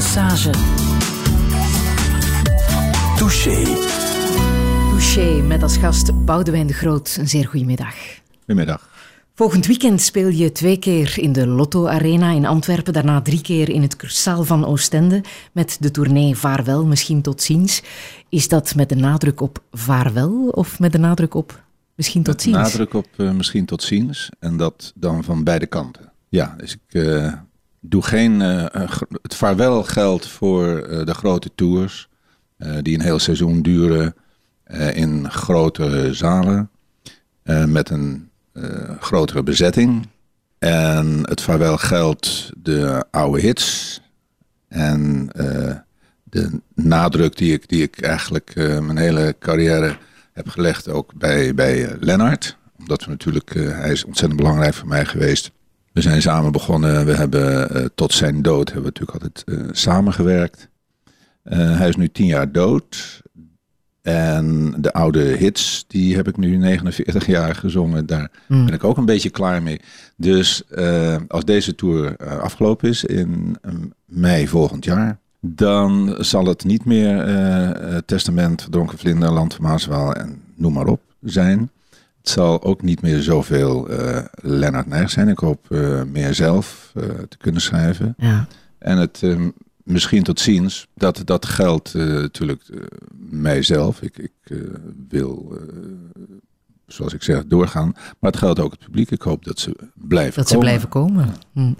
Sage. Touché. Touché met als gast Boudewijn de Groot. Een zeer goede middag. Goedemiddag. Volgend weekend speel je twee keer in de Lotto Arena in Antwerpen, daarna drie keer in het Cursaal van Oostende met de tournee Vaarwel, misschien tot ziens. Is dat met de nadruk op vaarwel of met de nadruk op misschien tot ziens? Met nadruk op uh, misschien tot ziens en dat dan van beide kanten. Ja, dus ik uh, doe geen. Uh, het vaarwel geldt voor de grote tours die een heel seizoen duren in grote zalen met een grotere bezetting. En het vaarwel geldt de oude hits en de nadruk die ik, die ik eigenlijk mijn hele carrière heb gelegd ook bij, bij Lennart. Omdat we natuurlijk, hij is ontzettend belangrijk voor mij geweest we zijn samen begonnen. We hebben uh, tot zijn dood hebben we natuurlijk altijd uh, samengewerkt. Uh, hij is nu tien jaar dood. En de oude hits, die heb ik nu 49 jaar gezongen. Daar mm. ben ik ook een beetje klaar mee. Dus als deze tour afgelopen is in mei volgend jaar, dan zal het niet meer Testament, Dronken Vlinder, Land van Maaswaal en noem maar op zijn. Het zal ook niet meer zoveel uh, Lennart Nijg zijn. Ik hoop uh, meer zelf uh, te kunnen schrijven. Ja. En het misschien tot ziens, dat, dat geldt natuurlijk mijzelf. Ik, ik wil, zoals ik zeg, doorgaan. Maar het geldt ook het publiek. Ik hoop dat ze blijven dat komen. ze blijven komen. Hm.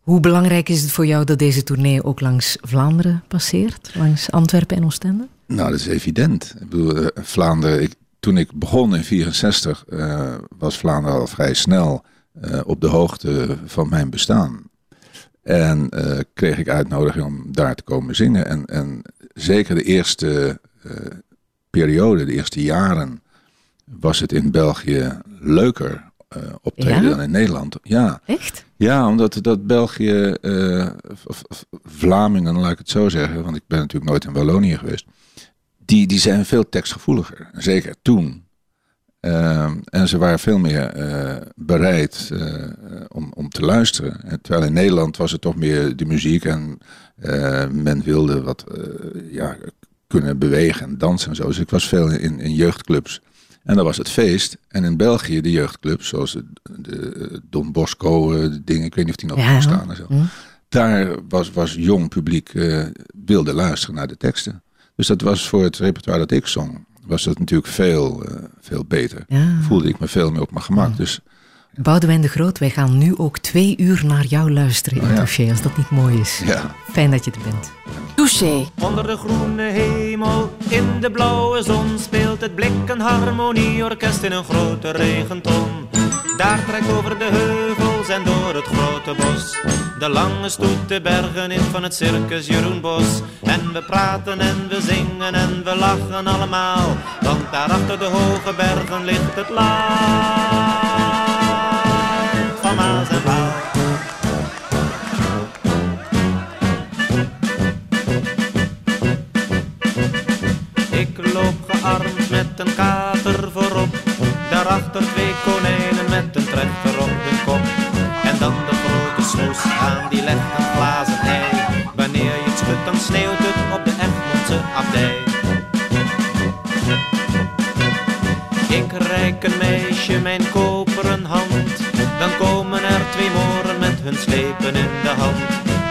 Hoe belangrijk is het voor jou dat deze tournee ook langs Vlaanderen passeert? Langs Antwerpen en Oostende? Nou, dat is evident. Ik bedoel, Vlaanderen, ik, toen ik begon in 64 uh, was Vlaanderen al vrij snel uh, op de hoogte van mijn bestaan. En uh, kreeg ik uitnodiging om daar te komen zingen. En, en zeker de eerste periode, de eerste jaren, was het in België leuker optreden ja? dan in Nederland. Ja. Echt? Ja, omdat dat België, Vlamingen, laat ik het zo zeggen, want ik ben natuurlijk nooit in Wallonië geweest die, die zijn veel tekstgevoeliger. Zeker toen. Uh, en ze waren veel meer uh, bereid uh, om, om te luisteren. En terwijl in Nederland was het toch meer de muziek en men wilde wat ja, kunnen bewegen en dansen en zo. Dus ik was veel in, in jeugdclubs. En dan was het feest. En in België de jeugdclubs, zoals de, de Don Bosco de dingen, ik weet niet of die nog ja. bestaan en zo. Hm. Daar was, was jong publiek wilde luisteren naar de teksten. Dus dat was voor het repertoire dat ik zong, was dat natuurlijk veel, uh, veel beter. Ja. Voelde ik me veel meer op mijn gemak. Ja. Dus, Boudewijn de Groot, wij gaan nu ook twee uur naar jou luisteren in Oh ja. Touché, als dat niet mooi is. ja. Fijn dat je er bent. Touché. Onder de groene hemel, in de blauwe zon speelt het blik een harmonieorkest in een grote regenton. Daar trekt over de heuvels en door het grote bos de lange stoet de bergen in van het circus Jeroen Bos. En we praten en we zingen en we lachen allemaal, want daar achter de hoge bergen ligt het land van Maas en Waal. Ik loop gearmd met een kater in de hand.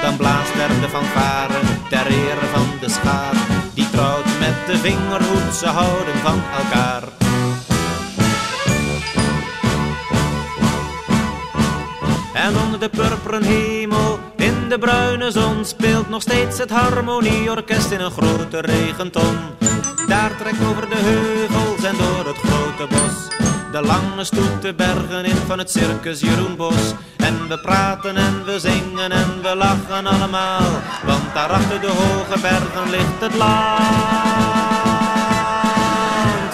Dan blaast er de fanfare ter ere van de schaar. Die trouwt met de vingerhoed, ze houden van elkaar. En onder de purperen hemel, in de bruine zon, speelt nog steeds het harmonieorkest in een grote regenton. Daar trekt over de heuvels en door het grote bos. De lange stoet de bergen in van het circus Jeroen Bos. En we praten en we zingen en we lachen allemaal. Want daar achter de hoge bergen ligt het land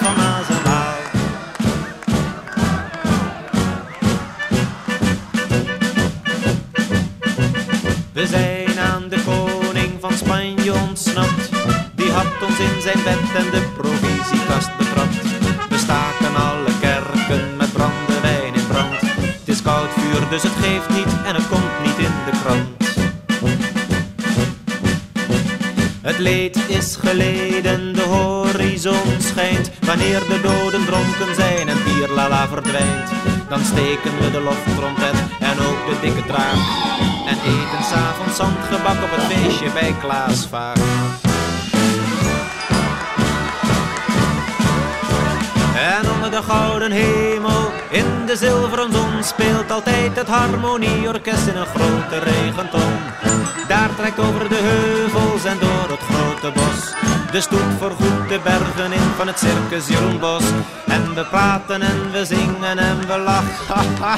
van Maas en Waal. We zijn aan de koning van Spanje ontsnapt. Die had ons in zijn bed en de provisiekast dus het geeft niet en het komt niet in de krant. Het leed is geleden, de horizon schijnt. Wanneer de doden dronken zijn en Pierlala verdwijnt. Dan steken we de loftrompet en ook de dikke draak. En eten s'avonds zandgebak op het feestje bij Klaas. En onder de gouden hemel, de zilveren zon, speelt altijd het harmonieorkest in een grote regenton. Daar trekt over de heuvels en door het grote bos. De stoet vergoedt de bergen in van het circus Jeroen Bos. En we praten en we zingen en we lachen.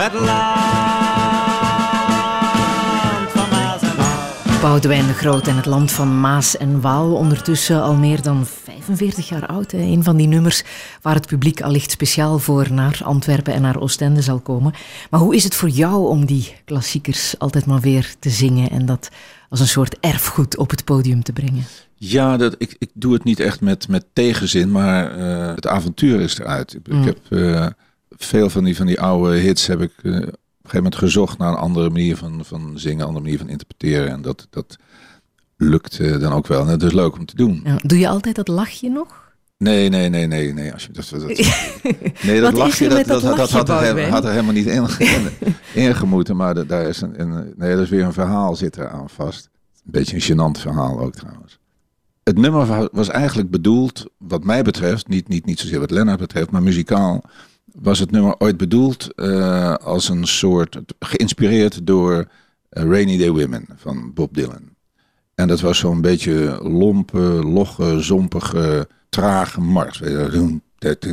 Het land van Maas en Waal. Boudewijn de Groot en het land van Maas en Waal. Ondertussen al meer dan 45 jaar oud. Hè. Een van die nummers waar het publiek allicht speciaal voor naar Antwerpen en naar Oostende zal komen. Maar hoe is het voor jou om die klassiekers altijd maar weer te zingen en dat als een soort erfgoed op het podium te brengen? Ja, dat, ik, ik doe het niet echt met, met tegenzin, maar eh, het avontuur is eruit. Ik, Mm. ik heb eh, veel van die, van die oude hits heb ik eh, op een gegeven moment gezocht naar een andere manier van, van zingen, een andere manier van interpreteren. En dat, dat lukt eh, dan ook wel. En het is leuk om te doen. Ja, doe je altijd dat lachje nog? Nee, nee, nee, nee, nee. Als je, dat, dat, nee, dat lachje, dat, dat dat, had, er, had er helemaal niet in, in, ingemoeten. Maar da- daar is een, een, nee, dat is weer een verhaal zit er aan vast. Een beetje een gênant verhaal ook trouwens. Het nummer wa- was eigenlijk bedoeld, wat mij betreft, niet, niet, niet zozeer wat Lennart betreft, maar muzikaal, was het nummer ooit bedoeld eh, als een soort, geïnspireerd door eh, Rainy Day Women van Bob Dylan. En dat was zo'n beetje lompe, logge, zompige, trage mars. Doem, dat,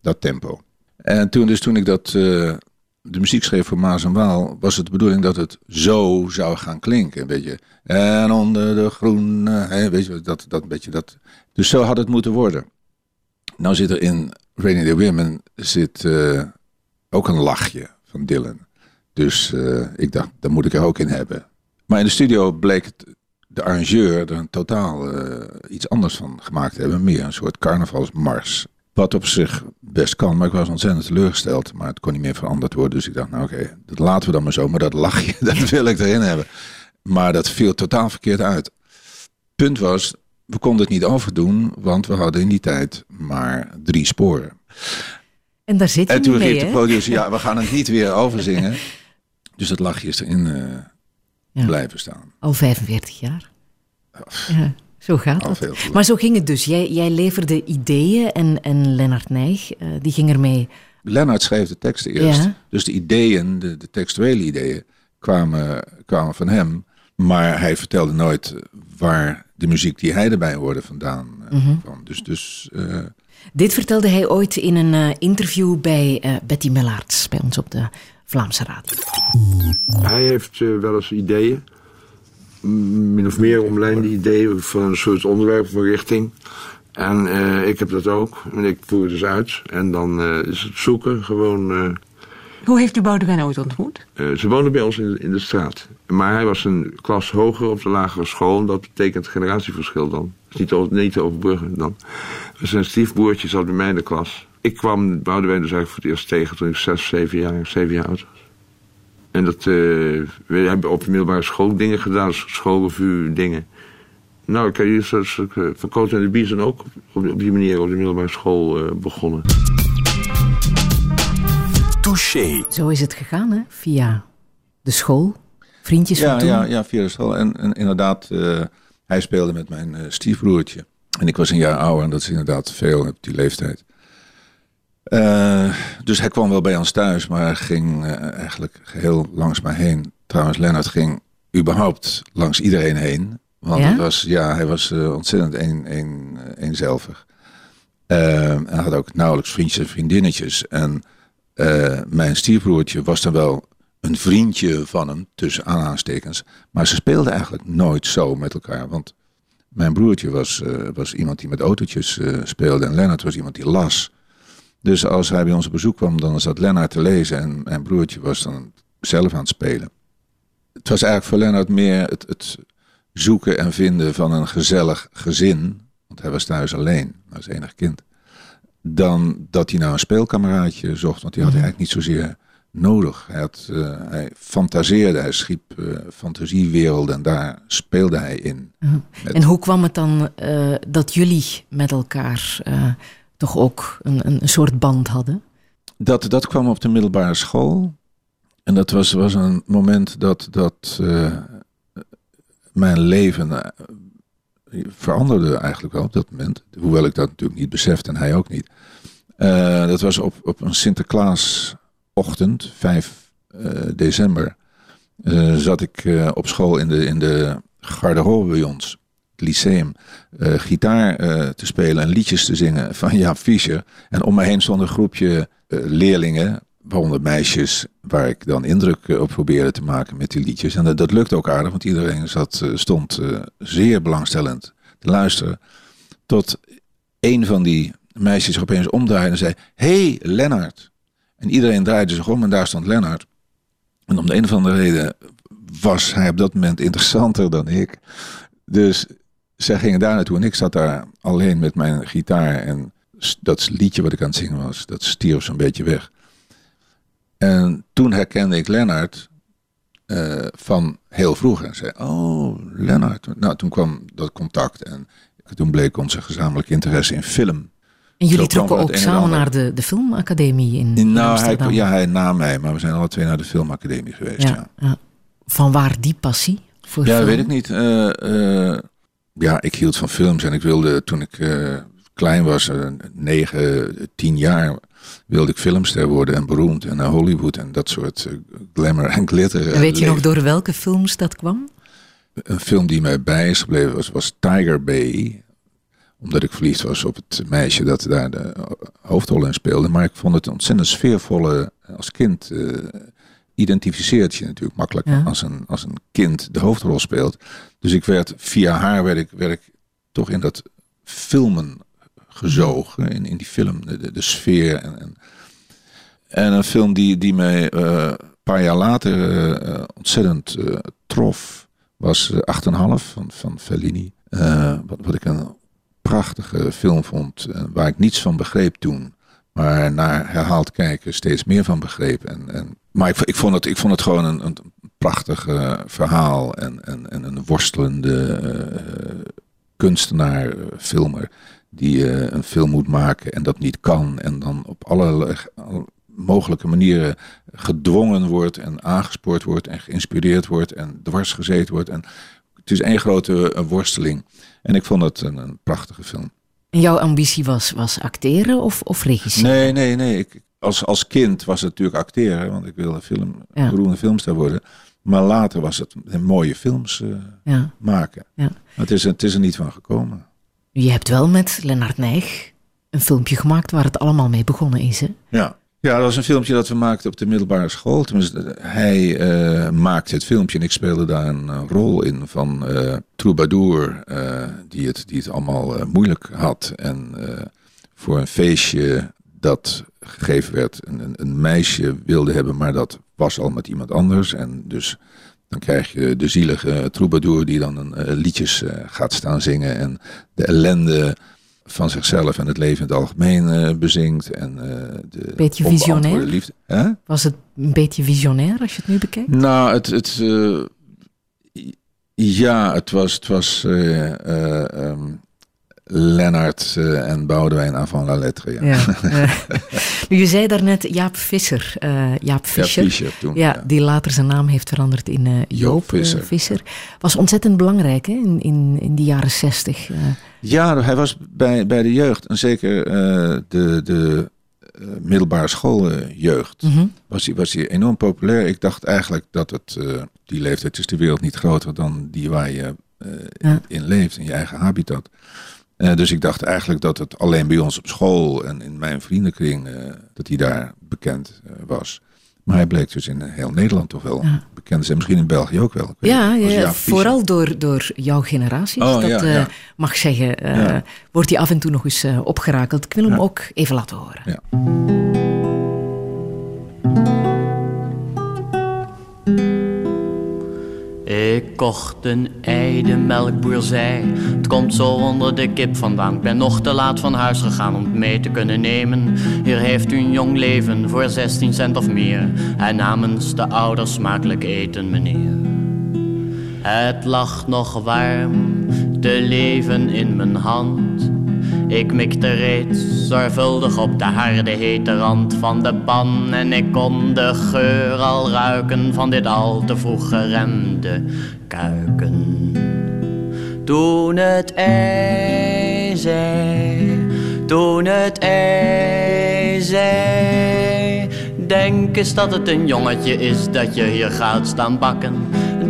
dat, tempo. En toen, dus toen ik dat, eh, de muziek schreef voor Maas en Waal, was het de bedoeling dat het zo zou gaan klinken. Een beetje. En onder de groene, hè, weet je, dat, dat beetje dat. Dus zo had het moeten worden. Nou zit er in Rainy Day Women zit, eh, ook een lachje van Dylan. Dus eh, ik dacht, dat moet ik er ook in hebben. Maar in de studio bleek het, de arrangeur er een totaal eh, iets anders van gemaakt te hebben. Meer een soort carnavalsmars. Wat op zich best kan, maar ik was ontzettend teleurgesteld. Maar het kon niet meer veranderd worden. Dus ik dacht, nou oké, dat laten we dan maar zo. Maar dat lachje, dat wil ik erin hebben. Maar dat viel totaal verkeerd uit. Punt was, we konden het niet overdoen, want we hadden in die tijd maar drie sporen. En daar zit je En toen riep de producer, ja, we gaan het niet weer overzingen. Dus dat lachje is erin eh, Ja. blijven staan. Al 45 jaar. Ja, zo gaat Al het. Maar zo ging het dus. Jij, jij leverde ideeën en, en Lennart Nijg, eh, die ging ermee. Lennart schreef de teksten eerst. Ja. Dus de ideeën, de, de textuele ideeën, kwamen, kwamen van hem. Maar hij vertelde nooit waar de muziek die hij erbij hoorde vandaan eh, Mhm. kwam. Dus, dus eh, Dit vertelde hij ooit in een interview bij Betty Mellaerts, bij ons op de Vlaamse radio. Hij heeft eh, wel eens ideeën. Min of meer omlijnde ideeën van een soort onderwerp of richting. En eh, ik heb dat ook. En ik voer het dus uit. En dan eh, is het zoeken gewoon... eh, Hoe heeft u Boudewijn ooit ontmoet? eh, ze woonden bij ons in, in de straat. Maar hij was een klas hoger op de lagere school. En dat betekent generatieverschil dan. Dat is niet, te- niet te overbruggen dan. Zijn stiefbroertje zat bij mij in de klas. Ik kwam Boudewijn dus eigenlijk voor het eerst tegen toen ik zes, zeven jaar, zeven jaar oud was. En dat, eh, we hebben op de middelbare school dingen gedaan, schoolrevue dingen. Nou, ik heb hier zoals van Coat en de Bies zijn ook op, op die manier op de middelbare school eh, begonnen. Touché. Zo is het gegaan, hè? Via de school, vriendjes ja, van toen. ja, ja, via de school. En, en inderdaad, eh, hij speelde met mijn stiefbroertje. En ik was een jaar ouder en dat is inderdaad veel op die leeftijd. Eh, dus hij kwam wel bij ons thuis, maar ging eh, eigenlijk geheel langs mij heen. Trouwens, Lennart ging überhaupt langs iedereen heen. Want Ja? het was, ja, hij was eh, ontzettend een, een, eenzelvig. Eh, en hij had ook nauwelijks vriendjes en vriendinnetjes. En mijn stiefbroertje was dan wel een vriendje van hem, tussen aanhalingstekens. Maar ze speelden eigenlijk nooit zo met elkaar. Want mijn broertje was, was iemand die met autootjes speelde. En Lennart was iemand die las. Dus als hij bij ons op bezoek kwam, dan zat Lennart te lezen. En mijn broertje was dan zelf aan het spelen. Het was eigenlijk voor Lennart meer het, het zoeken en vinden van een gezellig gezin. Want hij was thuis alleen, als enig kind. Dan dat hij nou een speelkameraadje zocht. Want die had hij eigenlijk niet zozeer nodig. Hij, had, uh, hij fantaseerde, hij schiep uh, fantasiewerelden en daar speelde hij in. Uh -huh. En hoe kwam het dan uh, dat jullie met elkaar toch ook een, een, soort band hadden? Dat, dat kwam op de middelbare school. En dat was, was een moment dat, dat mijn leven veranderde eigenlijk wel op dat moment. Hoewel ik dat natuurlijk niet besefte en hij ook niet. dat was op, op een Sinterklaas ochtend, 5 uh, eh, december, zat ik op school in de, in de garderobe bij ons, lyceum, gitaar te spelen en liedjes te zingen van Jaap Fischer. En om me heen stond een groepje leerlingen, waaronder meisjes, waar ik dan indruk op probeerde te maken met die liedjes. En dat, lukte ook aardig, want iedereen zat, stond zeer belangstellend te luisteren. Tot een van die meisjes opeens omdraaide en zei: hey, Lennart. En iedereen draaide zich om en daar stond Lennart. En om de een of andere reden was hij op dat moment interessanter dan ik. Dus zij gingen daar naartoe en ik zat daar alleen met mijn gitaar. En dat liedje wat ik aan het zingen was, dat stierf zo'n beetje weg. En toen herkende ik Lennart uh, van heel vroeg en zei: Oh, Lennart. Nou, toen kwam dat contact en toen bleek onze gezamenlijke interesse in film. En jullie trokken ook samen naar de, de filmacademie in, in nou, Amsterdam? Hij, ja, hij na mij, maar we zijn alle twee naar de filmacademie geweest. Ja, ja. Van waar die passie voor Ja, film? weet ik niet. Uh, uh, ja, ik hield van films en ik wilde toen ik uh, klein was, negen, tien jaar, wilde ik filmster worden en beroemd en naar Hollywood en dat soort glamour en glitter. En weet je nog door welke films dat kwam? Een film die mij bij is gebleven was, was Tiger Bay omdat ik verliefd was op het meisje dat daar de hoofdrol in speelde. Maar ik vond het ontzettend sfeervolle. Als kind uh, identificeert je natuurlijk makkelijk als, een, als een kind de hoofdrol speelt. Dus ik werd via haar werd ik, werd ik toch in dat filmen gezogen. In, in die film, de, de, sfeer. En, en, en, een film die, die mij uh, een paar jaar later uh, ontzettend trof was 8,5 van, van Fellini. wat, wat ik een prachtige film vond, eh, waar ik niets van begreep toen. Maar na herhaald kijken steeds meer van begreep. En, en, maar ik, ik, vond het, ik vond het gewoon een, een prachtig uh, verhaal en, en, en een worstelende uh, kunstenaar, filmer, die een film moet maken en dat niet kan. En dan op alle, alle mogelijke manieren gedwongen wordt en aangespoord wordt en geïnspireerd wordt en dwars gezeten wordt. En het is één grote worsteling. En ik vond het een, een prachtige film. En jouw ambitie was, was acteren of, of regisseren? Nee, nee, nee. Ik, als, als kind was het natuurlijk acteren, want ik wilde film, ja. beroemde filmster worden. Maar later was het mooie films uh, ja. maken. Ja. Het, is, het is er niet van gekomen. Je hebt wel met Lennart Nijg een filmpje gemaakt waar het allemaal mee begonnen is, hè? Ja. Ja, dat was een filmpje dat we maakten op de middelbare school. Tenminste, hij uh, maakte het filmpje en ik speelde daar een uh, rol in van uh, troubadour die, het, die het allemaal moeilijk had. En voor een feestje dat gegeven werd, een, een, meisje wilde hebben, maar dat was al met iemand anders. En dus dan krijg je de zielige troubadour die dan een, liedjes gaat staan zingen en de ellende van zichzelf en het leven in het algemeen uh, bezingt. En, uh, de beetje visionair? Liefde. Huh? Was het een beetje visionair als je het nu bekijkt? Nou, het, het, uh, ja, het was, het was um, Lennart en Boudewijn avant la lettre. Ja. ja. nu, je zei daarnet Jaap Visser. Jaap Fischer. Ja, Fischer toen, ja, Die later zijn naam heeft veranderd in Joop, Joop Visser. Visser. Was ontzettend belangrijk hè, in, in, in die jaren zestig. Ja, hij was bij, bij de jeugd, en zeker uh, de, de uh, middelbare schooljeugd, mm -hmm. was, hij, was hij enorm populair. Ik dacht eigenlijk dat het, uh, die leeftijd is de wereld niet groter dan die waar je ja. in leeft, in je eigen habitat. dus ik dacht eigenlijk dat het alleen bij ons op school en in mijn vriendenkring, dat hij daar bekend was. Maar hij bleek dus in heel Nederland toch wel ja. bekend zijn. Misschien in België ook wel. Ja, ja vooral door, door jouw generatie. Oh, dat ja, uh, mag zeggen. Uh, wordt hij af en toe nog eens uh, opgerakeld. Ik wil hem ook even laten horen. Ik kocht een ei, de melkboer zei: Het komt zo onder de kip vandaan. Ik ben nog te laat van huis gegaan om het mee te kunnen nemen. Hier heeft u een jong leven voor 16 cent of meer. En namens de ouders smakelijk eten, meneer. Het lag nog warm, te leven in mijn hand. Ik mikte reeds zorgvuldig op de harde hete rand van de pan en ik kon de geur al ruiken van dit al te vroeg geremde kuiken. Toen het ei zei, toen het ei zei, denk eens dat het een jongetje is dat je hier gaat staan bakken.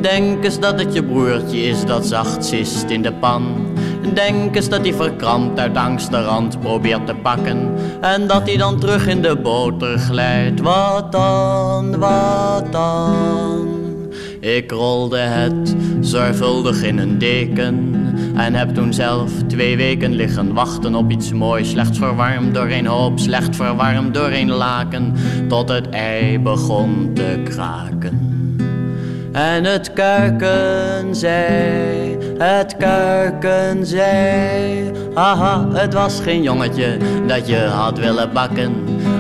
Denk eens dat het je broertje is dat zacht zist in de pan. Denk eens dat hij verkrampt uit angst de rand probeert te pakken. En dat hij dan terug in de boter glijdt. Wat dan, wat dan? Ik rolde het zorgvuldig in een deken. En heb toen zelf twee weken liggen wachten op iets moois. Slecht verwarmd door een hoop, slecht verwarmd door een laken. Tot het ei begon te kraken. En het kuiken zei, het kuiken zei. Haha, het was geen jongetje dat je had willen bakken.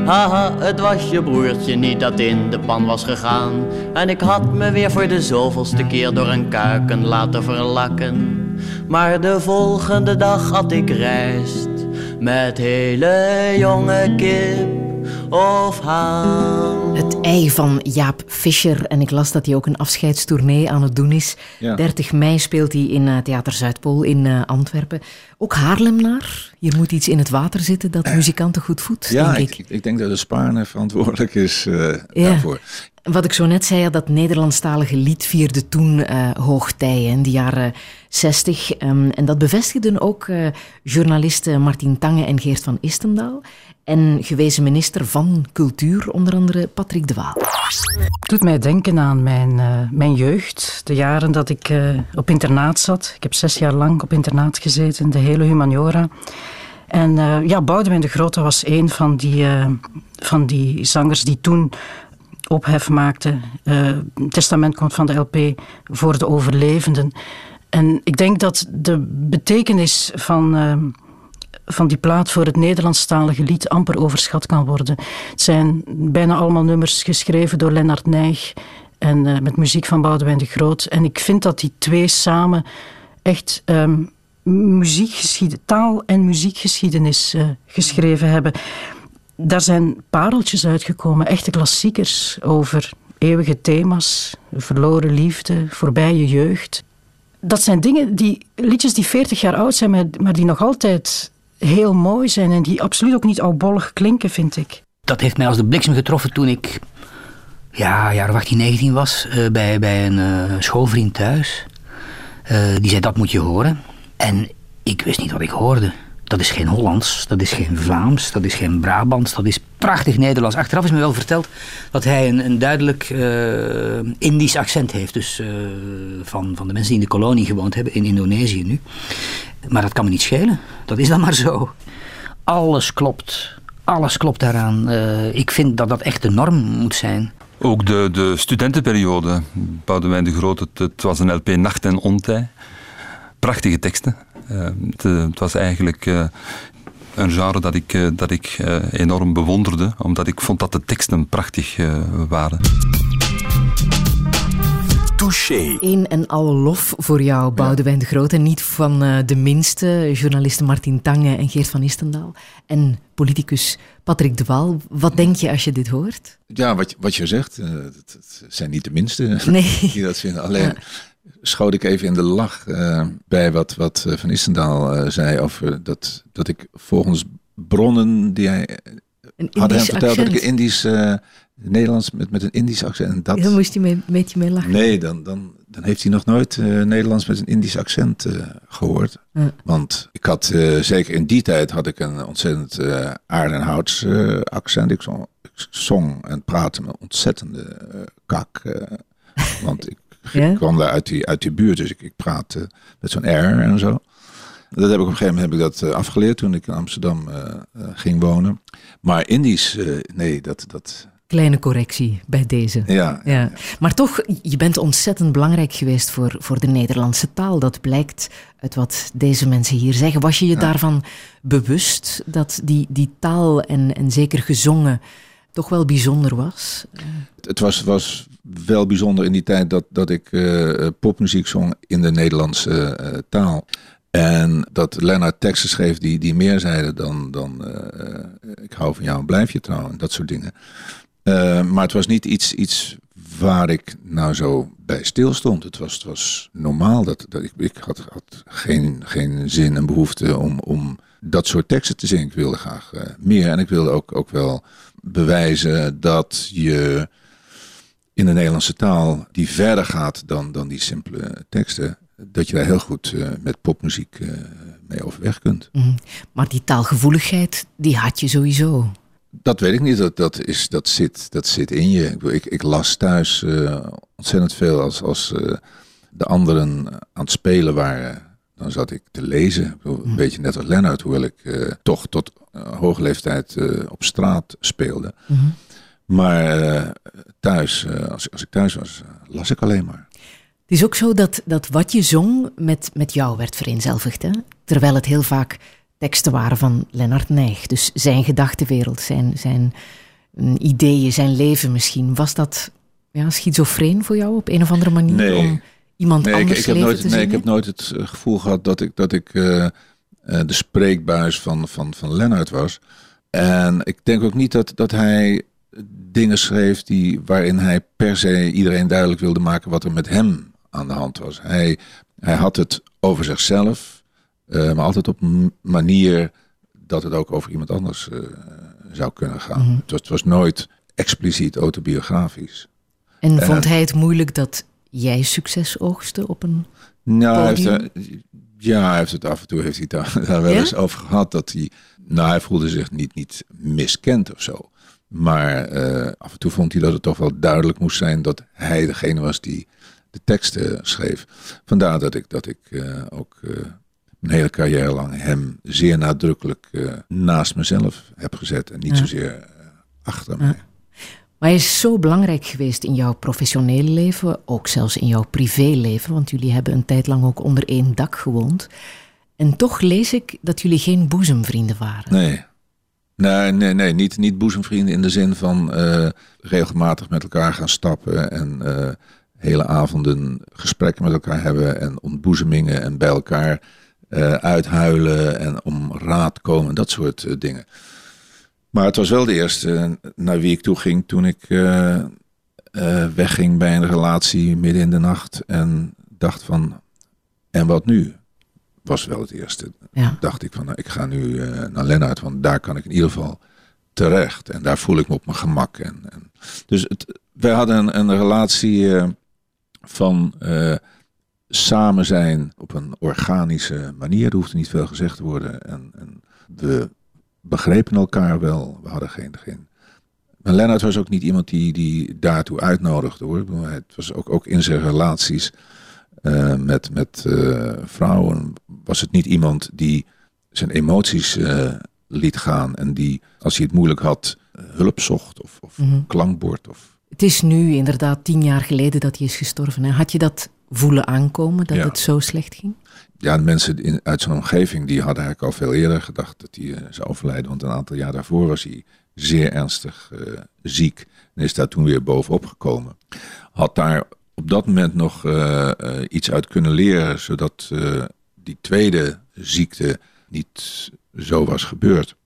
Haha, het was je broertje niet dat in de pan was gegaan. En ik had me weer voor de zoveelste keer door een kuiken laten verlakken. Maar de volgende dag had ik rijst met hele jonge kip of haan. Het ei van Jaap Fischer. En ik las dat hij ook een afscheidstournee aan het doen is. Ja. 30 mei speelt hij in eh, Theater Zuidpool in eh, Antwerpen. Ook Haarlemnaar. Hier moet iets in het water zitten dat muzikanten goed voedt, Ja, denk ik, ik. ik, denk dat de Spaarne verantwoordelijk is eh, daarvoor. Wat ik zo net zei, ja, dat Nederlandstalige lied vierde toen eh hoogtij, in de jaren 60. Ehm, en dat bevestigden ook eh, journalisten Martin Tange en Geert van Istendaal. En gewezen minister van Cultuur, onder andere Patrick de Waal. doet mij denken aan mijn, eh, mijn jeugd. De jaren dat ik eh, op internaat zat. Ik heb zes jaar lang op internaat gezeten, de hele humaniora. En eh, ja, Boudewijn de Grote was een van die, eh, van die zangers die toen ophef maakte. Eh, het testament komt van de LP voor de overlevenden. En ik denk dat de betekenis van, eh, van die plaat voor het Nederlandstalige lied amper overschat kan worden. Het zijn bijna allemaal nummers geschreven door Lennart Nijg en met muziek van Boudewijn de Groot. En ik vind dat die twee samen echt ehm, muziekgeschied- taal- en muziekgeschiedenis eh, geschreven hebben. Daar zijn pareltjes uitgekomen, echte klassiekers over eeuwige thema's, verloren liefde, voorbije jeugd. Dat zijn dingen die, liedjes die 40 jaar oud zijn, maar, die nog altijd heel mooi zijn en die absoluut ook niet oudbollig klinken, vind ik. Dat heeft mij als de bliksem getroffen toen ik ja, jaar of 18, 19 was. eh, bij, bij een eh, schoolvriend thuis. Die zei, dat moet je horen. En ik wist niet wat ik hoorde. Dat is geen Hollands, dat is geen Vlaams, dat is geen Brabants, dat is prachtig Nederlands. Achteraf is me wel verteld dat hij een, een duidelijk eh, Indisch accent heeft. Dus eh, van, van de mensen die in de kolonie gewoond hebben, in Indonesië nu. Maar dat kan me niet schelen. Dat is dan maar zo. Alles klopt. Alles klopt daaraan. Eh, ik vind dat dat echt de norm moet zijn. Ook de, de studentenperiode, Boudewijn de Groot, het, het was een LP Nacht en Ontij. Prachtige teksten. Eh, het, eh, het was eigenlijk eh, een genre dat ik, eh, dat ik eh, enorm bewonderde, omdat ik vond dat de teksten prachtig eh, waren. Touché. Een en al lof voor jou, Boudewijn de Groot. En niet van eh, de minste, journalisten Martin Tange en Geert van Istendaal. En politicus Patrick de Waal. Wat denk je als je dit hoort? Ja, wat, je- wat je zegt, eh, het, het zijn niet de minste Nee. die dat vinden. Alleen schoot ik even in de lach eh, bij wat, wat eh, Van Istendaal eh, zei over dat, dat ik volgens bronnen die hij Een had hem verteld dat ik Indisch Nederlands met, met een Indisch accent. En dat, Daar moest hij een beetje mee lachen. nee, dan, dan, dan heeft hij nog nooit Nederlands met een Indisch accent eh, gehoord. Ja. Want ik had, zeker in die tijd, had ik een ontzettend uh, aardenhouts accent. Ik zong, ik zong en praatte met ontzettende kak. want ik, Ja? ik kwam daar uit die, uit die buurt, dus ik, ik praatte met zo'n R en zo. Dat heb ik op een gegeven moment heb ik dat eh, afgeleerd toen ik in Amsterdam eh, eh, ging wonen. Maar Indisch, eh, nee, dat, dat, Kleine correctie bij deze. Ja, ja. Maar toch, je bent ontzettend belangrijk geweest voor, voor de Nederlandse taal. Dat blijkt uit wat deze mensen hier zeggen. Was je je daarvan bewust dat die, die taal en, en zeker gezongen toch wel bijzonder was? Het was, was wel bijzonder in die tijd dat, dat ik uh, popmuziek zong in de Nederlandse uh, taal. En dat Lennart teksten schreef die, die meer zeiden dan, dan ik hou van jou en blijf je trouwen, dat soort dingen. maar het was niet iets, iets waar ik nou zo bij stil stond. Het was, het was normaal. Dat, dat ik, ik had, had geen, geen zin en behoefte om, om dat soort teksten te zingen. Ik wilde graag meer. En ik wilde ook, ook wel bewijzen dat je in de Nederlandse taal, die verder gaat dan, dan die simpele teksten, dat je daar heel goed uh, met popmuziek uh, mee overweg kunt. Mm. Maar die taalgevoeligheid, die had je sowieso. Dat weet ik niet. Dat, dat, is, dat, zit, dat zit in je. Ik, ik, ik las thuis uh, ontzettend veel als, als de anderen aan het spelen waren. Dan zat ik te lezen. Een mm. beetje net als Lennart, hoewel ik toch tot hoge leeftijd op straat speelde. Mm. Maar thuis, als, als, ik thuis was, las ik alleen maar. Het is ook zo dat, dat wat je zong met, met jou werd vereenzelvigd. Hè? Terwijl het heel vaak teksten waren van Lennart Nijg. Dus zijn gedachtenwereld, zijn, zijn mm, ideeën, zijn leven misschien. Was dat ja, schizofreen voor jou op een of andere manier? Nee. Om iemand nee, anders ik, ik heb nooit, Nee, ik heb nooit het gevoel gehad dat ik, dat ik de spreekbuis van, van, van Lennart was. En ik denk ook niet dat, dat hij dingen schreef die, waarin hij per se iedereen duidelijk wilde maken wat er met hem aan de hand was. Hij, hij had het over zichzelf, uh, maar altijd op een manier dat het ook over iemand anders uh, zou kunnen gaan. Mhm. het, was, het was nooit expliciet autobiografisch. En Eh, vond hij het moeilijk dat jij succes oogste op een Nou, hij heeft, podium? er- ja, hij heeft het af en toe heeft hij daar, daar wel Ja? eens over gehad. Dat hij, nou, hij voelde zich niet, niet miskend of zo. Maar eh, af en toe vond hij dat het toch wel duidelijk moest zijn dat hij degene was die de teksten schreef. Vandaar dat ik, dat ik eh, ook eh, mijn hele carrière lang hem zeer nadrukkelijk eh, naast mezelf heb gezet. En niet Ja. zozeer eh, achter mij. Maar hij is zo belangrijk geweest in jouw professionele leven, ook zelfs in jouw privéleven, want jullie hebben een tijd lang ook onder één dak gewoond. En toch lees ik dat jullie geen boezemvrienden waren. Nee. Nee, nee, nee. Niet, niet boezemvrienden in de zin van eh, regelmatig met elkaar gaan stappen en eh, hele avonden gesprekken met elkaar hebben en ontboezemingen en bij elkaar eh, uithuilen en om raad komen, dat soort dingen. Maar het was wel de eerste naar wie ik toe ging toen ik eh, eh, wegging bij een relatie midden in de nacht en dacht van, en wat nu? Was wel het eerste Ja. dacht ik van, nou, ik ga nu eh, naar Lennart, want daar kan ik in ieder geval terecht. En daar voel ik me op mijn gemak. En, en, dus het, wij hadden een, een relatie eh, van eh, samen zijn op een organische manier. Er hoefde niet veel gezegd te worden. En, en we begrepen elkaar wel. We hadden geen... geen maar Lennart was ook niet iemand die, die daartoe uitnodigde hoor. Het was ook, ook in zijn relaties eh, met, met eh, vrouwen was het niet iemand die zijn emoties eh, liet gaan en die, als hij het moeilijk had, hulp zocht of, of Mhm. klankbord. Of... Het is nu inderdaad tien jaar geleden dat hij is gestorven. Hè? Had je dat voelen aankomen, dat Ja. het zo slecht ging? Ja, de mensen in, uit zijn omgeving die hadden eigenlijk al veel eerder gedacht dat hij eh, zou overlijden. Want een aantal jaar daarvoor was hij zeer ernstig eh, ziek en is daar toen weer bovenop gekomen. Had daar op dat moment nog eh, iets uit kunnen leren, zodat die tweede ziekte niet zo was gebeurd.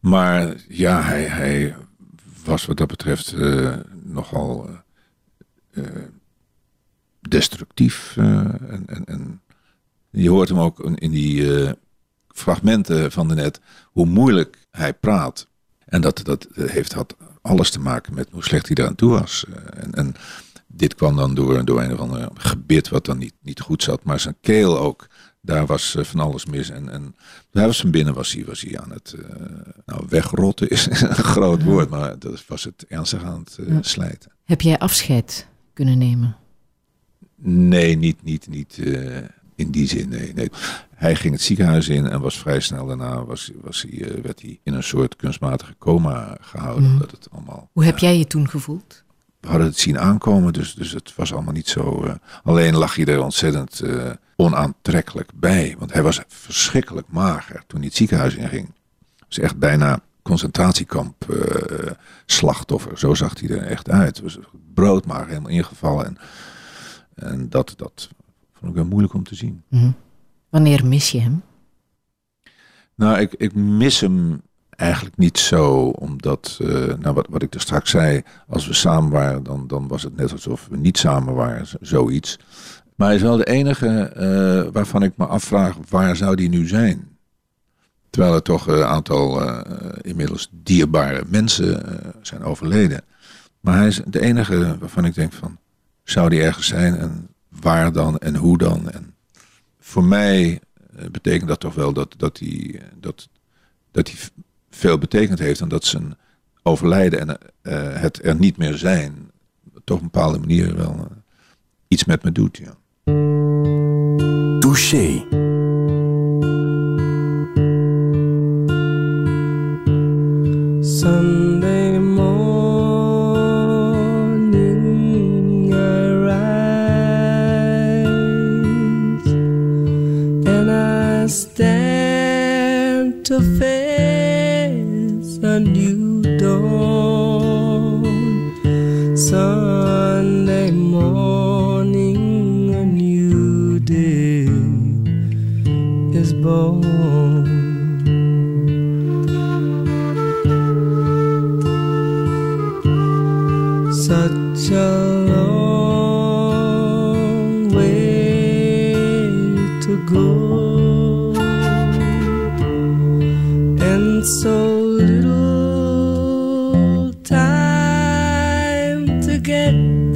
Maar ja, hij, hij was wat dat betreft nogal eh, eh, destructief. eh, en, en, en je hoort hem ook in die fragmenten van de net, hoe moeilijk hij praat. En dat, dat heeft had alles te maken met hoe slecht hij eraan toe was. En, en dit kwam dan door, door een of ander gebit wat dan niet, niet goed zat. Maar zijn keel ook, daar was eh, van alles mis. En, en daar was van binnen was hij, was hij aan het eh, nou, wegrotten, is een groot woord. Maar dat was het ernstig aan het eh, slijten. Heb jij afscheid kunnen nemen? Nee, niet, niet, niet, in die zin, nee, nee. Hij ging het ziekenhuis in en was vrij snel daarna was, was hij, werd hij in een soort kunstmatige coma gehouden. Mhm. Dat het allemaal, Hoe heb jij je toen gevoeld? We hadden het zien aankomen, dus, dus het was allemaal niet zo. eh, alleen lag hij er ontzettend eh, onaantrekkelijk bij. Want hij was verschrikkelijk mager toen hij het ziekenhuis inging. was echt bijna concentratiekamp eh, slachtoffer. Zo zag hij er echt uit. Was broodmager, helemaal ingevallen. En, en dat, dat vond ik wel moeilijk om te zien. Mhm. Wanneer mis je hem? Nou, ik, ik mis hem eigenlijk niet zo, omdat, eh, nou, wat, wat ik er straks zei, als we samen waren, dan, dan was het net alsof we niet samen waren, zoiets. Maar hij is wel de enige eh, waarvan ik me afvraag, waar zou die nu zijn? Terwijl er toch een aantal eh, inmiddels dierbare mensen eh, zijn overleden. Maar hij is de enige waarvan ik denk van, zou die ergens zijn en waar dan en hoe dan? En voor mij eh, betekent dat toch wel dat, dat, hij, dat, dat v- veel betekend heeft en dat zijn overlijden en eh, het er niet meer zijn, toch op een bepaalde manier wel eh, iets met me doet. Ja. Touché. Sunday Sunday get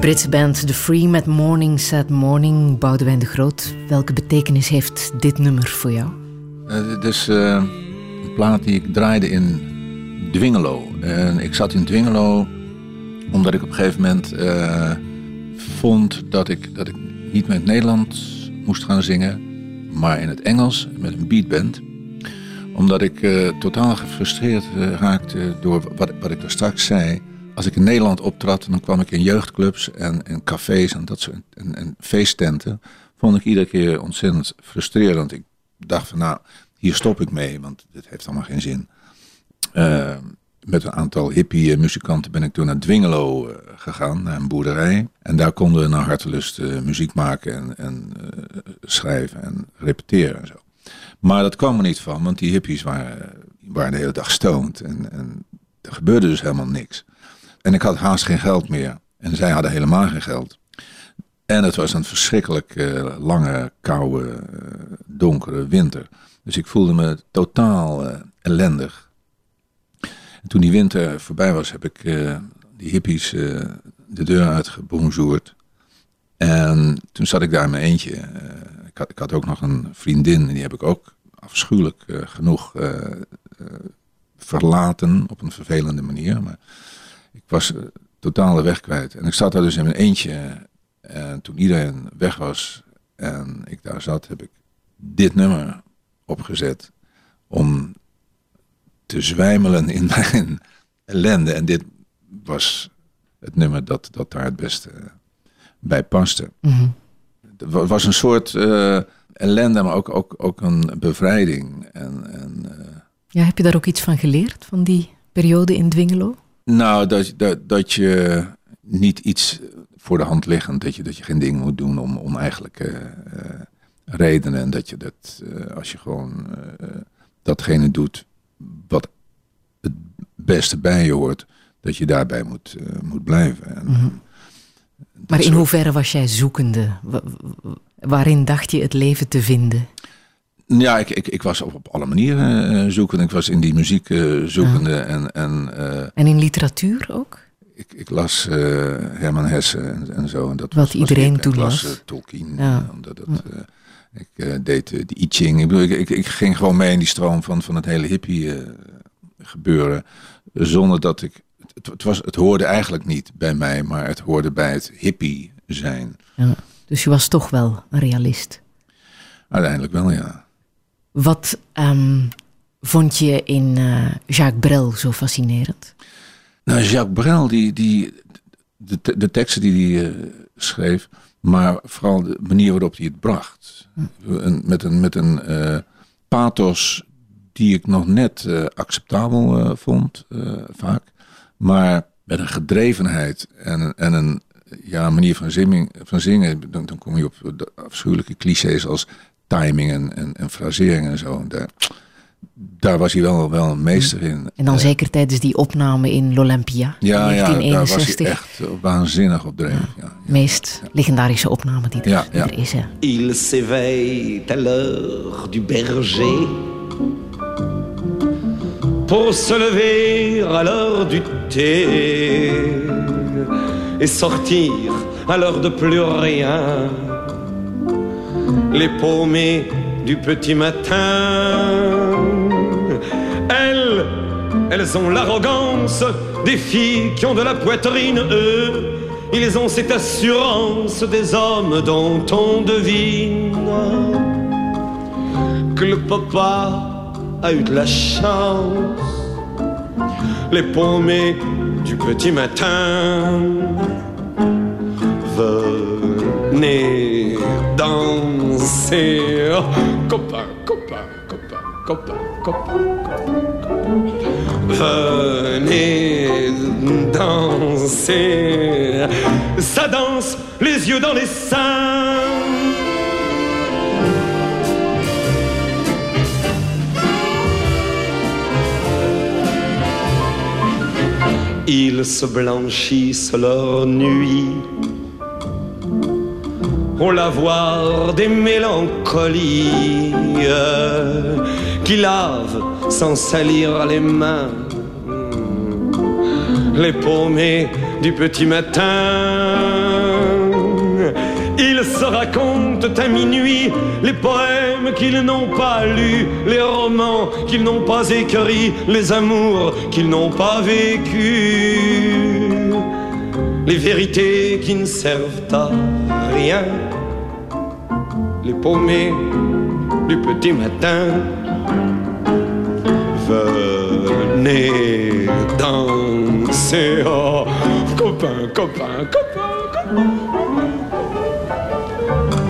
Britse band The Free met Morning Sad Morning. Boudewijn de Groot, welke betekenis heeft dit nummer voor jou? Uh, is een plaat die ik draaide in Dwingelo. En ik zat in Dwingelo omdat ik op een gegeven moment uh, vond dat ik, dat ik niet het Nederlands moest gaan zingen, maar in het Engels met een beatband. Omdat ik totaal gefrustreerd raakte door wat, wat ik er straks zei als ik in Nederland optrad, dan kwam ik in jeugdclubs en, en cafés en dat soort en, en feesttenten. Vond ik iedere keer ontzettend frustrerend. Ik dacht van nou, hier stop ik mee, want dit heeft allemaal geen zin. Uh, met een aantal hippie muzikanten ben ik toen naar Dwingelo uh, gegaan, naar een boerderij. En daar konden we naar hartelust uh, muziek maken en, en schrijven en repeteren en zo. Maar dat kwam er niet van, want die hippies waren, waren de hele dag stoned. En, en er gebeurde dus helemaal niks. En ik had haast geen geld meer. En zij hadden helemaal geen geld. En het was een verschrikkelijk uh, lange, koude, uh, donkere winter. Dus ik voelde me totaal uh, ellendig. En toen die winter voorbij was, heb ik die hippies de deur uitgebonjourd. En toen zat ik daar in mijn eentje. Ik had, ik, had, ook nog een vriendin, en die heb ik ook afschuwelijk genoeg verlaten op een vervelende manier. Maar ik was totaal de weg kwijt. En ik zat daar dus in mijn eentje. En toen iedereen weg was en ik daar zat, heb ik dit nummer opgezet. Om te zwijmelen in mijn ellende. En dit was het nummer dat, dat daar het beste bij paste. Mm Het was een soort uh, ellende, maar ook, ook, ook een bevrijding. En, en, uh... ja, heb je daar ook iets van geleerd, van die periode in Dwingelo? Nou, dat, dat, dat je niet iets voor de hand liggend, dat je, dat je geen ding moet doen om, om eigenlijk uh, redenen. En dat je dat, uh, als je gewoon datgene doet wat het beste bij je hoort, dat je daarbij moet, moet blijven. En, mm -hmm. Maar in soort... hoeverre was jij zoekende? Waarin dacht je het leven te vinden? Ja, ik, ik, ik was op, op alle manieren uh, zoekende. Ik was in die muziek uh, zoekende. Ja. En, en, uh, en in literatuur ook? Ik, ik las Herman Hesse en, en, zo. En dat Wat was, iedereen was toen ik las? las Tolkien. Ja. omdat dat, ik deed de I Ching. Ik, bedoel, ik, ik, ik, ging gewoon mee in die stroom van, van het hele hippie gebeuren. Zonder dat ik... Het, het, was, het hoorde eigenlijk niet bij mij, maar het hoorde bij het hippie zijn. Ja. Dus je was toch wel een realist? Uiteindelijk wel, ja. Wat um, vond je in uh, Jacques Brel zo fascinerend? Nou, Jacques Brel, die, die, de, de teksten die hij uh, schreef, maar vooral de manier waarop hij het bracht. Hm. Met een, met een uh, pathos die ik nog net acceptabel vond, vaak. Maar met een gedrevenheid en, en een ja, manier van, zinging, van zingen, dan, dan kom je op de afschuwelijke clichés als timing en, en, en frasering en zo. Daar, daar was hij wel, wel een meester in. En dan uh, zeker tijdens die opname in l'Olympia ja, in 1961. Ja, daar was hij echt waanzinnig op dreef. Ja, ja, meest legendarische opname die er, ja, die er is. Hè. Il s'éveille à l'heure du berger Pour se lever à l'heure du thé Et sortir à l'heure de plus rien les paumées du petit matin. Elles, elles ont l'arrogance des filles qui ont de la poitrine, eux. Ils ont cette assurance des hommes dont on devine que le papa a eu de la chance. Les paumées du petit matin venez danser. Copain, copain, copain, copain, copain, copain. Venez danser. Ça danse, les yeux dans les seins. Ils se blanchissent leur nuit au lavoir des mélancolies qui lavent sans salir les mains les paumées du petit matin. Ils se racontent à minuit les poèmes qu'ils n'ont pas lus, les romans qu'ils n'ont pas écrits, les amours qu'ils n'ont pas vécus, les vérités qui ne servent à rien, les paumés du petit matin. Venez danser, oh, copain, copain, copain, copain.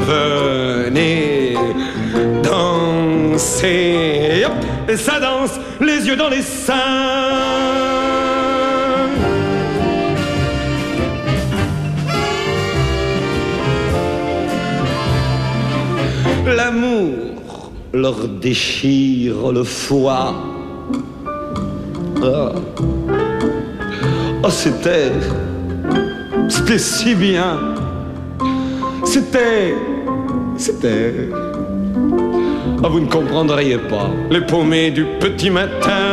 Venez danser, et ça danse, les yeux dans les seins. L'amour leur déchire le foie. Oh, c'était. C'était si bien. C'était. C'était. Ah, vous ne comprendriez pas. Les paumés du petit matin.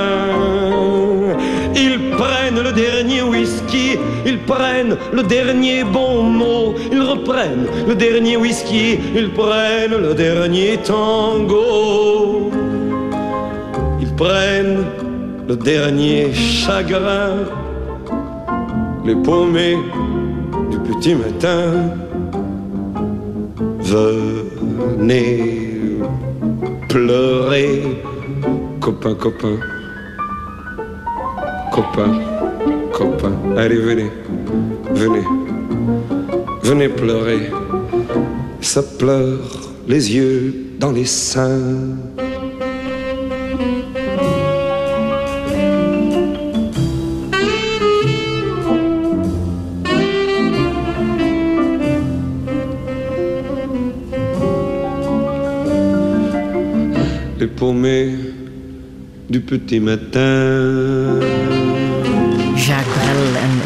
Ils prennent le dernier whisky, ils prennent le dernier bon mot, ils reprennent le dernier whisky, ils prennent le dernier tango. Ils prennent le dernier chagrin, les paumés du petit matin. Venez pleurer, copain, copain copain, copain. Allez, venez, venez, venez pleurer. Ça pleure les yeux dans les seins. Les paumés du petit matin.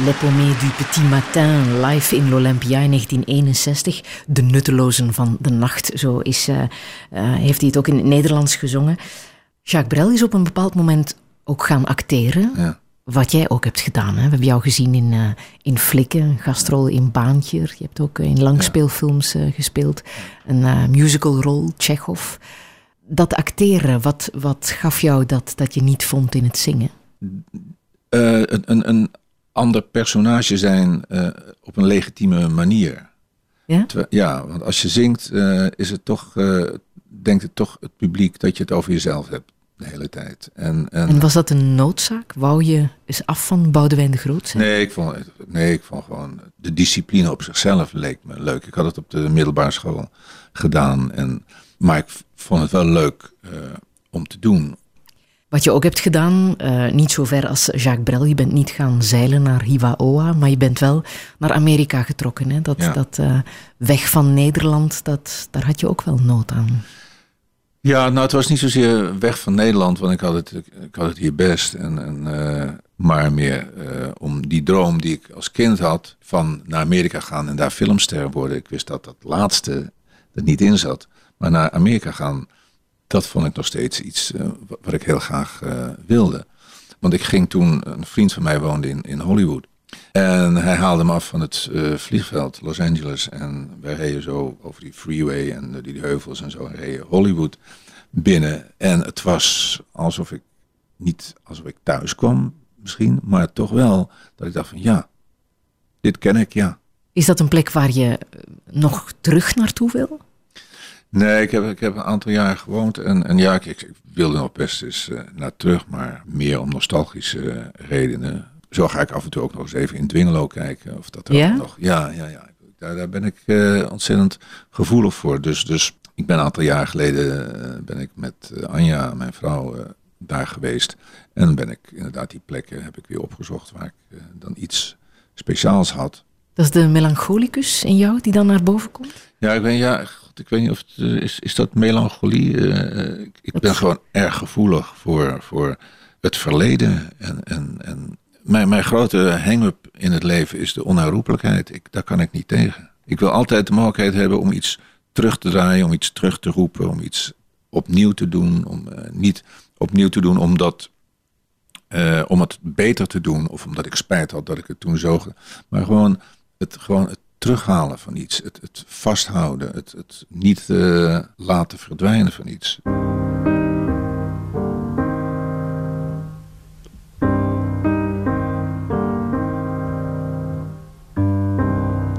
Jacques Brel en Le Paumé du Petit Matin live in l'Olympia in 1961. De nuttelozen van de nacht, zo is, uh, uh, heeft hij het ook in het Nederlands gezongen. Jacques Brel is op een bepaald moment ook gaan acteren. Ja. Wat jij ook hebt gedaan. Hè? We hebben jou gezien in, uh, in Flikken, een gastrol in Baantje. Je hebt ook in langspeelfilms gespeeld. Een musicalrol, Tsjechov. Dat acteren, wat, wat gaf jou dat dat je niet vond in het zingen? Uh, een, een ander personage zijn uh, op een legitieme manier. Ja? ja, want als je zingt, uh, is het toch, denkt het toch het publiek dat je het over jezelf hebt de hele tijd. En, en, en was dat een noodzaak? Wou je eens af van Boudewijn de Groot zijn? Nee, ik vond, nee, ik vond gewoon de discipline op zichzelf leek me leuk. Ik had het op de middelbare school gedaan. En, maar ik vond het wel leuk om te doen. Wat je ook hebt gedaan, uh, niet zo ver als Jacques Brel, je bent niet gaan zeilen naar Hiwaoa, maar je bent wel naar Amerika getrokken. Hè? Dat, ja. dat uh, weg van Nederland, dat, daar had je ook wel nood aan. Ja, nou het was niet zozeer weg van Nederland, want ik had het, ik had het hier best. En, en, uh, maar meer om die droom die ik als kind had van naar Amerika gaan en daar filmster worden. Ik wist dat dat laatste er niet in zat. Maar naar Amerika gaan, dat vond ik nog steeds iets uh, wat ik heel graag uh, wilde. Want ik ging toen, een vriend van mij woonde in, in Hollywood. En hij haalde me af van het uh, vliegveld Los Angeles. En wij reden zo over die freeway en die, die heuvels en zo. En reden Hollywood binnen. En het was alsof ik, niet alsof ik thuis kwam misschien. Maar toch wel dat ik dacht van ja, dit ken ik, ja. Is dat een plek waar je nog terug naartoe wil? Nee, ik heb, ik heb een aantal jaar gewoond. En, en ja, ik, ik wilde nog best eens uh, naar terug, maar meer om nostalgische uh, redenen. Zo ga ik af en toe ook nog eens even in Dwingelo kijken. Of dat er ja? nog. Ja, ja, ja. Daar, daar ben ik uh, ontzettend gevoelig voor. Dus, dus ik ben een aantal jaar geleden ben ik met Anja, mijn vrouw, daar geweest. En ben ik inderdaad die plekken heb ik weer opgezocht waar ik dan iets speciaals had. Dat is de melancholicus in jou die dan naar boven komt? Ja, ik ben ja, ik weet niet of het is, is dat melancholie. Uh, ik, ben gewoon erg gevoelig voor, voor het verleden. En, en, en mijn, mijn grote hang-up in het leven is de onherroepelijkheid. Ik, daar kan ik niet tegen. Ik wil altijd de mogelijkheid hebben om iets terug te draaien, om iets terug te roepen, om iets opnieuw te doen. Om niet opnieuw te doen omdat, om het beter te doen of omdat ik spijt had dat ik het toen zo. Maar gewoon het, gewoon het terughalen van iets, het, het vasthouden, het, het niet uh, laten verdwijnen van iets.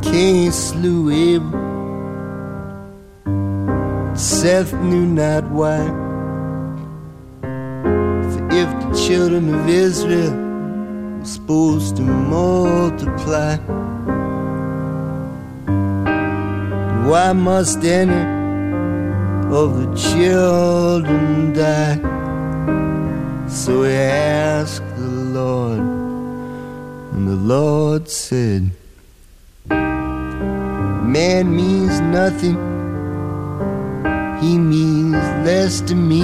Cain slew Abel. Seth knew not why. For if the children of Israel were supposed to multiply, why must any of the children die? So he asked the Lord, and the Lord said, Man means nothing, he means less to me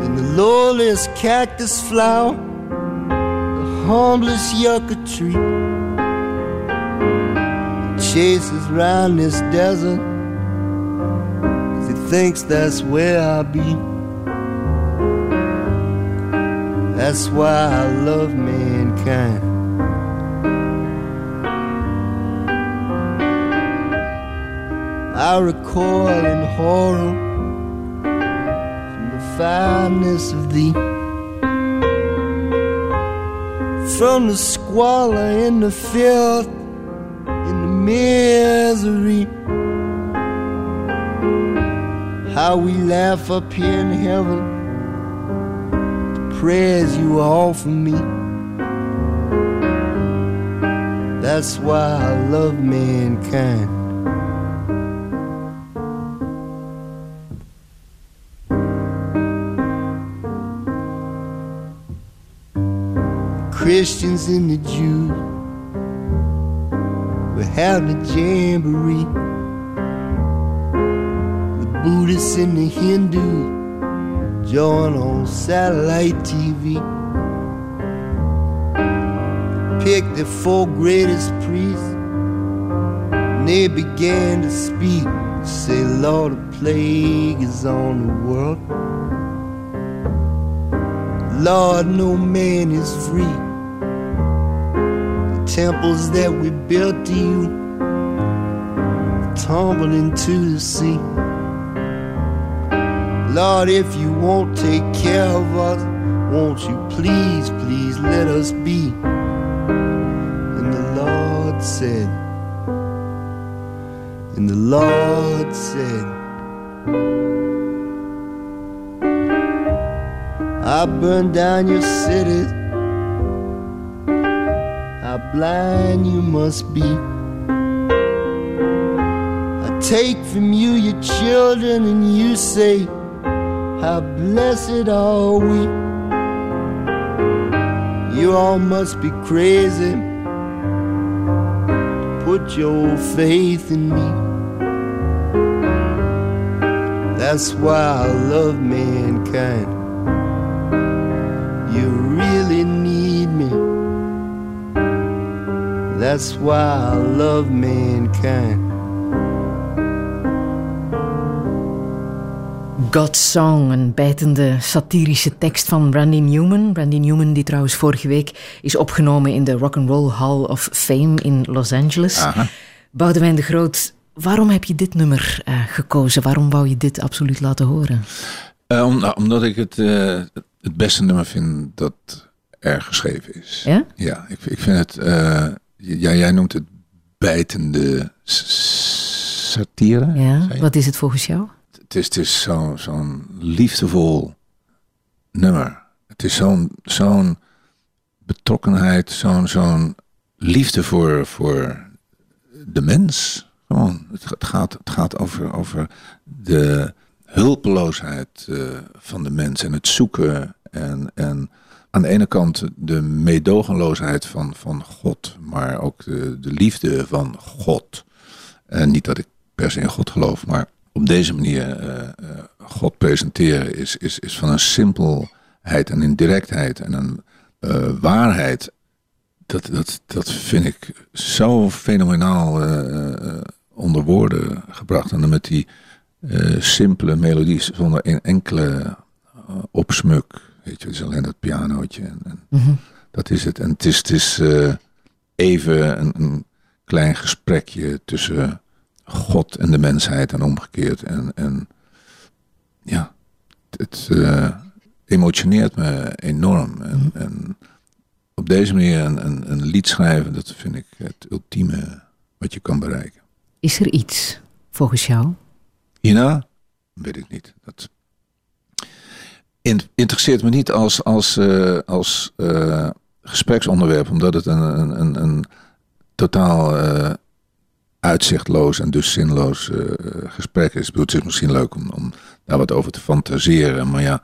than the lowliest cactus flower, the humblest yucca tree. Chases round this desert, cause he thinks that's where I'll be. That's why I love mankind. I recoil in horror from the fineness of thee, from the squalor and the filth misery. How we laugh up here in heaven, the prayers you offer me. That's why I love mankind. Christians and the Jews having a jamboree. The Buddhists and the Hindus join on satellite TV. Pick the four greatest priests, and they began to speak. Say, Lord, a plague is on the world. Lord, no man is free temples that we built to you tumble into the sea. Lord, if you won't take care of us, won't you please, please let us be? And the Lord said, and the Lord said, I burned down your cities how blind you must be. I take from you your children, and you say, How blessed are we. You all must be crazy. Put your faith in me. That's why I love mankind. That's why I love mankind. God's Song, een bijtende satirische tekst van Randy Newman. Randy Newman, die trouwens vorige week is opgenomen in de Rock and Roll Hall of Fame in Los Angeles. Aha. Boudewijn de Groot, waarom heb je dit nummer uh, gekozen? Waarom wou je dit absoluut laten horen? Uh, om, nou, omdat ik het, uh, het beste nummer vind dat er geschreven is. Ja? Ja, ik, ik vind het... ja, jij noemt het bijtende satire. Ja, wat is het volgens jou? Het is, het is zo'n liefdevol nummer. Het is zo'n zo'n betrokkenheid, zo'n zo'n liefde voor, voor de mens. Gewoon. Het, gaat, het gaat over, over de hulpeloosheid uh, van de mens en het zoeken. En, en aan de ene kant de meedogenloosheid van, van God, maar ook de, de liefde van God. En niet dat ik per se in God geloof, maar op deze manier uh, uh, God presenteren is, is, is van een simpelheid en een directheid en een uh, waarheid. Dat, dat, dat vind ik zo fenomenaal onder woorden gebracht. En dan met die simpele melodies zonder een enkele opsmuk. Weet je, het is alleen dat pianootje. En, en mm -hmm. Dat is het. En het is, het is even een, een klein gesprekje tussen God en de mensheid en omgekeerd. En, en ja, het uh, emotioneert me enorm. En, mhm. en op deze manier een, een, een, lied schrijven, dat vind ik het ultieme wat je kan bereiken. Is er iets volgens jou? Hierna? Weet ik niet. Dat interesseert me niet als, als, uh, als uh, gespreksonderwerp, omdat het een, een, een, totaal uh, uitzichtloos en dus zinloos gesprek is. Het is misschien leuk om, om daar wat over te fantaseren, maar ja,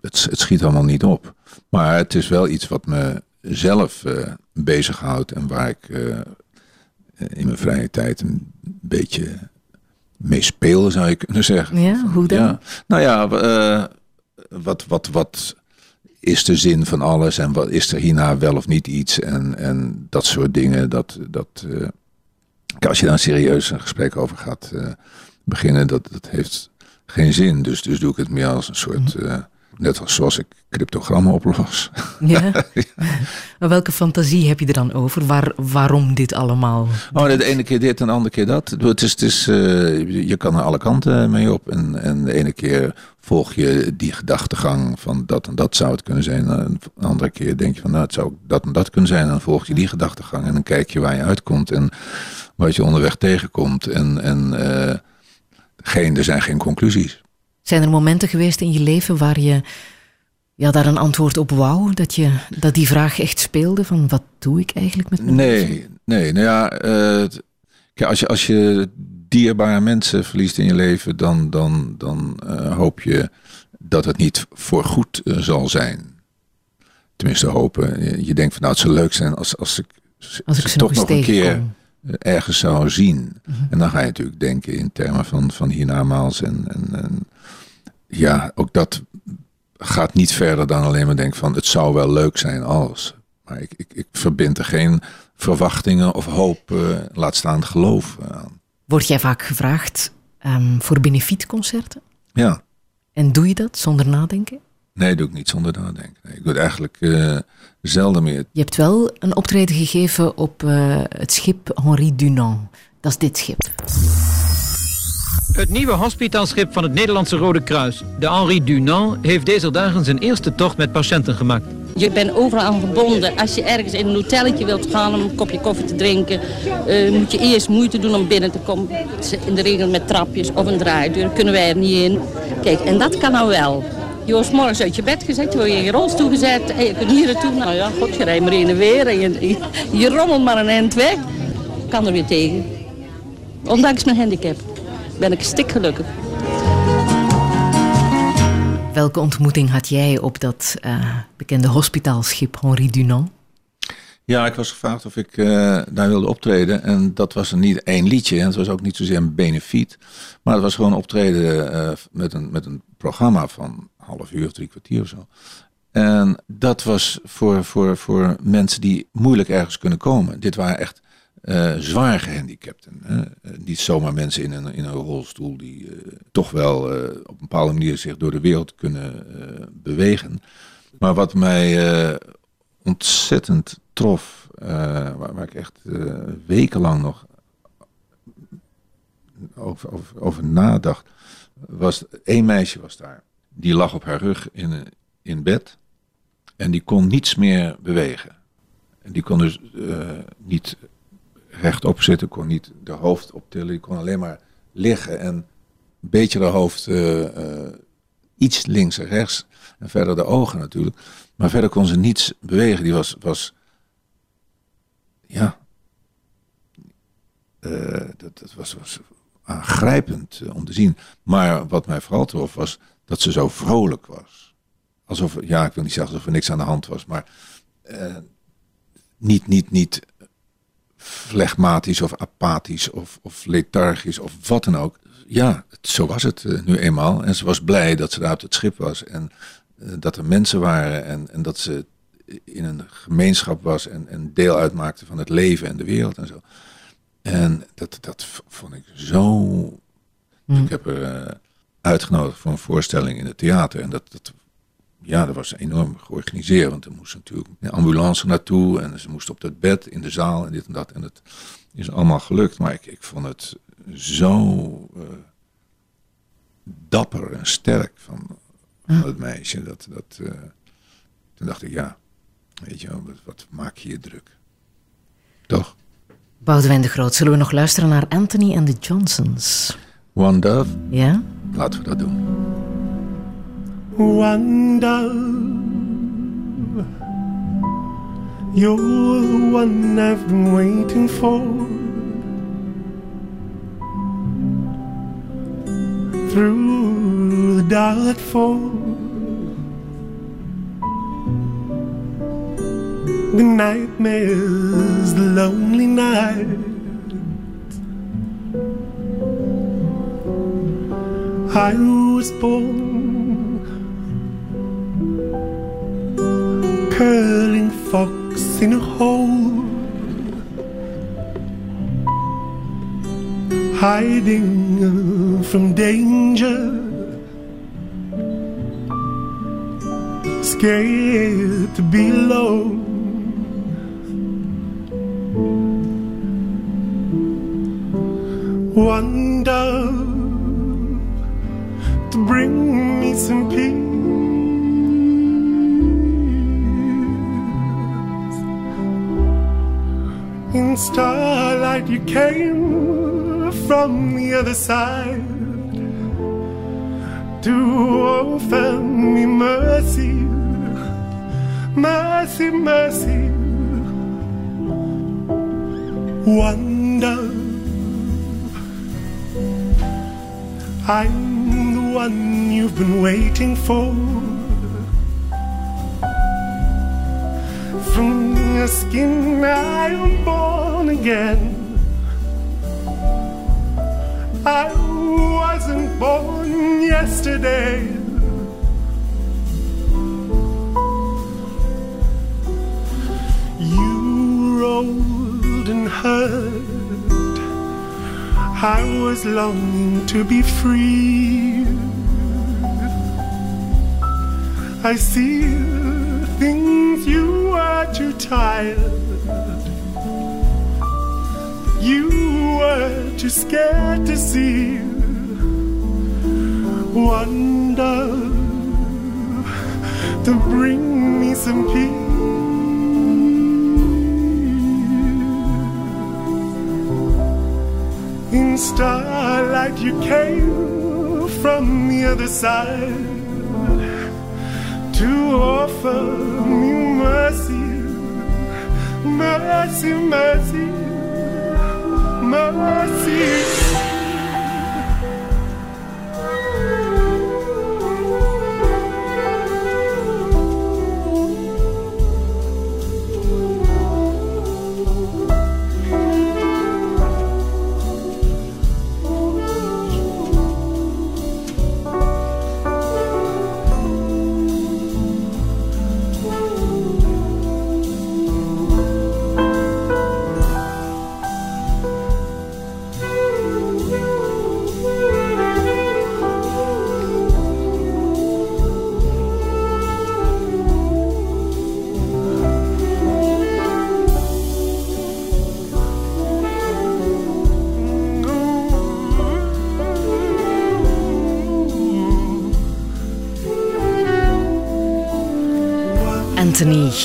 het, het schiet allemaal niet op. Maar het is wel iets wat me zelf bezighoudt en waar ik in mijn vrije tijd een beetje mee speel, zou je kunnen zeggen. Ja, hoe dan? Ja. Nou ja, wat, wat, wat is de zin van alles en wat is er hierna wel of niet iets en, en dat soort dingen. Dat, dat, uh, als je daar serieus een gesprek over gaat uh, beginnen, dat, dat heeft geen zin. Dus, dus doe ik het meer als een soort, uh, net als zoals ik cryptogrammen oplos. Ja? Maar welke fantasie heb je er dan over? Waar, waarom dit allemaal? Oh, de ene keer dit en de andere keer dat. Het is, het is, uh, je kan er alle kanten mee op. En, en de ene keer volg je die gedachtegang van dat en dat zou het kunnen zijn. En de andere keer denk je van nou het zou dat en dat kunnen zijn. En dan volg je die gedachtegang en dan kijk je waar je uitkomt en wat je onderweg tegenkomt. En, en uh, geen, er zijn geen conclusies. Zijn er momenten geweest in je leven waar je ja, daar een antwoord op wou? Dat, je, dat die vraag echt speelde van wat doe ik eigenlijk met mijn Nee, leven? nee. Nou ja, uh, kijk, als je, als je dierbare mensen verliest in je leven, dan, dan, dan uh, hoop je dat het niet voor goed uh, zal zijn. Tenminste, hopen. Je, je, denkt van nou, het zou leuk zijn als, als ik, als ik ze toch nog, een keer ergens zou zien. Mm -hmm. En dan ga je natuurlijk denken in termen van, van hiernamaals. En, en, en ja, ook dat gaat niet verder dan alleen maar denken van het zou wel leuk zijn als. Maar ik, ik, ik verbind er geen verwachtingen of hoop, uh, laat staan geloof aan. Word jij vaak gevraagd um, voor benefietconcerten? Ja. En doe je dat zonder nadenken? Nee, doe ik niet zonder nadenken. Nee, ik doe het eigenlijk uh, zelden meer. Je hebt wel een optreden gegeven op uh, het schip Henri Dunant. Dat is dit schip. Het nieuwe hospitaalschip van het Nederlandse Rode Kruis, de Henri Dunant, heeft deze dagen zijn eerste tocht met patiënten gemaakt. Je bent overal aan verbonden. Als je ergens in een hotelletje wilt gaan om een kopje koffie te drinken, uh, moet je eerst moeite doen om binnen te komen. In de regel met trapjes of een draaideur, kunnen wij er niet in. Kijk, en dat kan nou wel. Je wordt morgens uit je bed gezet, je wordt in je rolstoel gezet en je kunt hier naartoe. Nou ja, god, je rijdt maar in en weer en je, je, je rommelt maar een eind weg. Kan er weer tegen. Ondanks mijn handicap ben ik stikgelukkig. Welke ontmoeting had jij op dat uh, bekende hospitaalschip Henri Dunant? Ja, ik was gevraagd of ik uh, daar wilde optreden. En dat was er niet één liedje. En het was ook niet zozeer een benefiet. Maar het was gewoon optreden uh, met, een, met een programma van half uur of drie kwartier of zo. En dat was voor, voor, voor mensen die moeilijk ergens kunnen komen. Dit waren echt uh, zwaar gehandicapten. Hè? niet zomaar mensen in een, in een rolstoel die uh, toch wel op een bepaalde manier zich door de wereld kunnen bewegen. Maar wat mij ontzettend trof, waar, waar, ik echt wekenlang nog over, over, over, nadacht, was één meisje was daar. Die lag op haar rug in, in bed en die kon niets meer bewegen. En die kon dus niet rechtop zitten, kon niet de hoofd optillen. Die kon alleen maar liggen en een beetje de hoofd uh, uh, iets links en rechts. En verder de ogen natuurlijk. Maar verder kon ze niets bewegen. Die was, was ja, uh, dat, dat was, was aangrijpend om te zien. Maar wat mij vooral trof was dat ze zo vrolijk was. Alsof, ja, ik wil niet zeggen alsof er niks aan de hand was, maar niet, niet, niet flegmatisch of apathisch of, of lethargisch of wat dan ook. Ja, zo was het uh, nu eenmaal. En ze was blij dat ze daar op het schip was en uh, dat er mensen waren en, en dat ze in een gemeenschap was en, en deel uitmaakte van het leven en de wereld en zo. En dat, dat vond ik zo. Mm. Ik heb er uh, uitgenodigd voor een voorstelling in het theater en dat, dat ja, dat was enorm georganiseerd. Want er moest natuurlijk een ambulance naartoe. En ze moest op dat bed in de zaal en dit en dat. En het is allemaal gelukt. Maar ik, ik vond het zo uh, dapper en sterk van, van het meisje. Dat, dat, uh, toen dacht ik, ja, weet je wel, wat, wat maak je je druk? Toch? Boudewijn de Groot, zullen we nog luisteren naar Anthony en de Johnsons? One Dove? Ja? Laten we dat doen. Dove You're the one I've been waiting for. Through the dark fall. The nightmares, the lonely night. I was born Curling fox in a hole Hiding uh, from danger Scared to be alone One dove to bring me some peace. In starlight, you came from the other side to offer me mercy, mercy, mercy. Dove. I'm the one you've been waiting for. From your skin, I am born again. I wasn't born yesterday. You rolled and heard. I was longing to be free. I see things you were too tired. You were too scared to see. Wonder to bring me some peace. In starlight, you came from the other side to offer me mercy, mercy, mercy, mercy.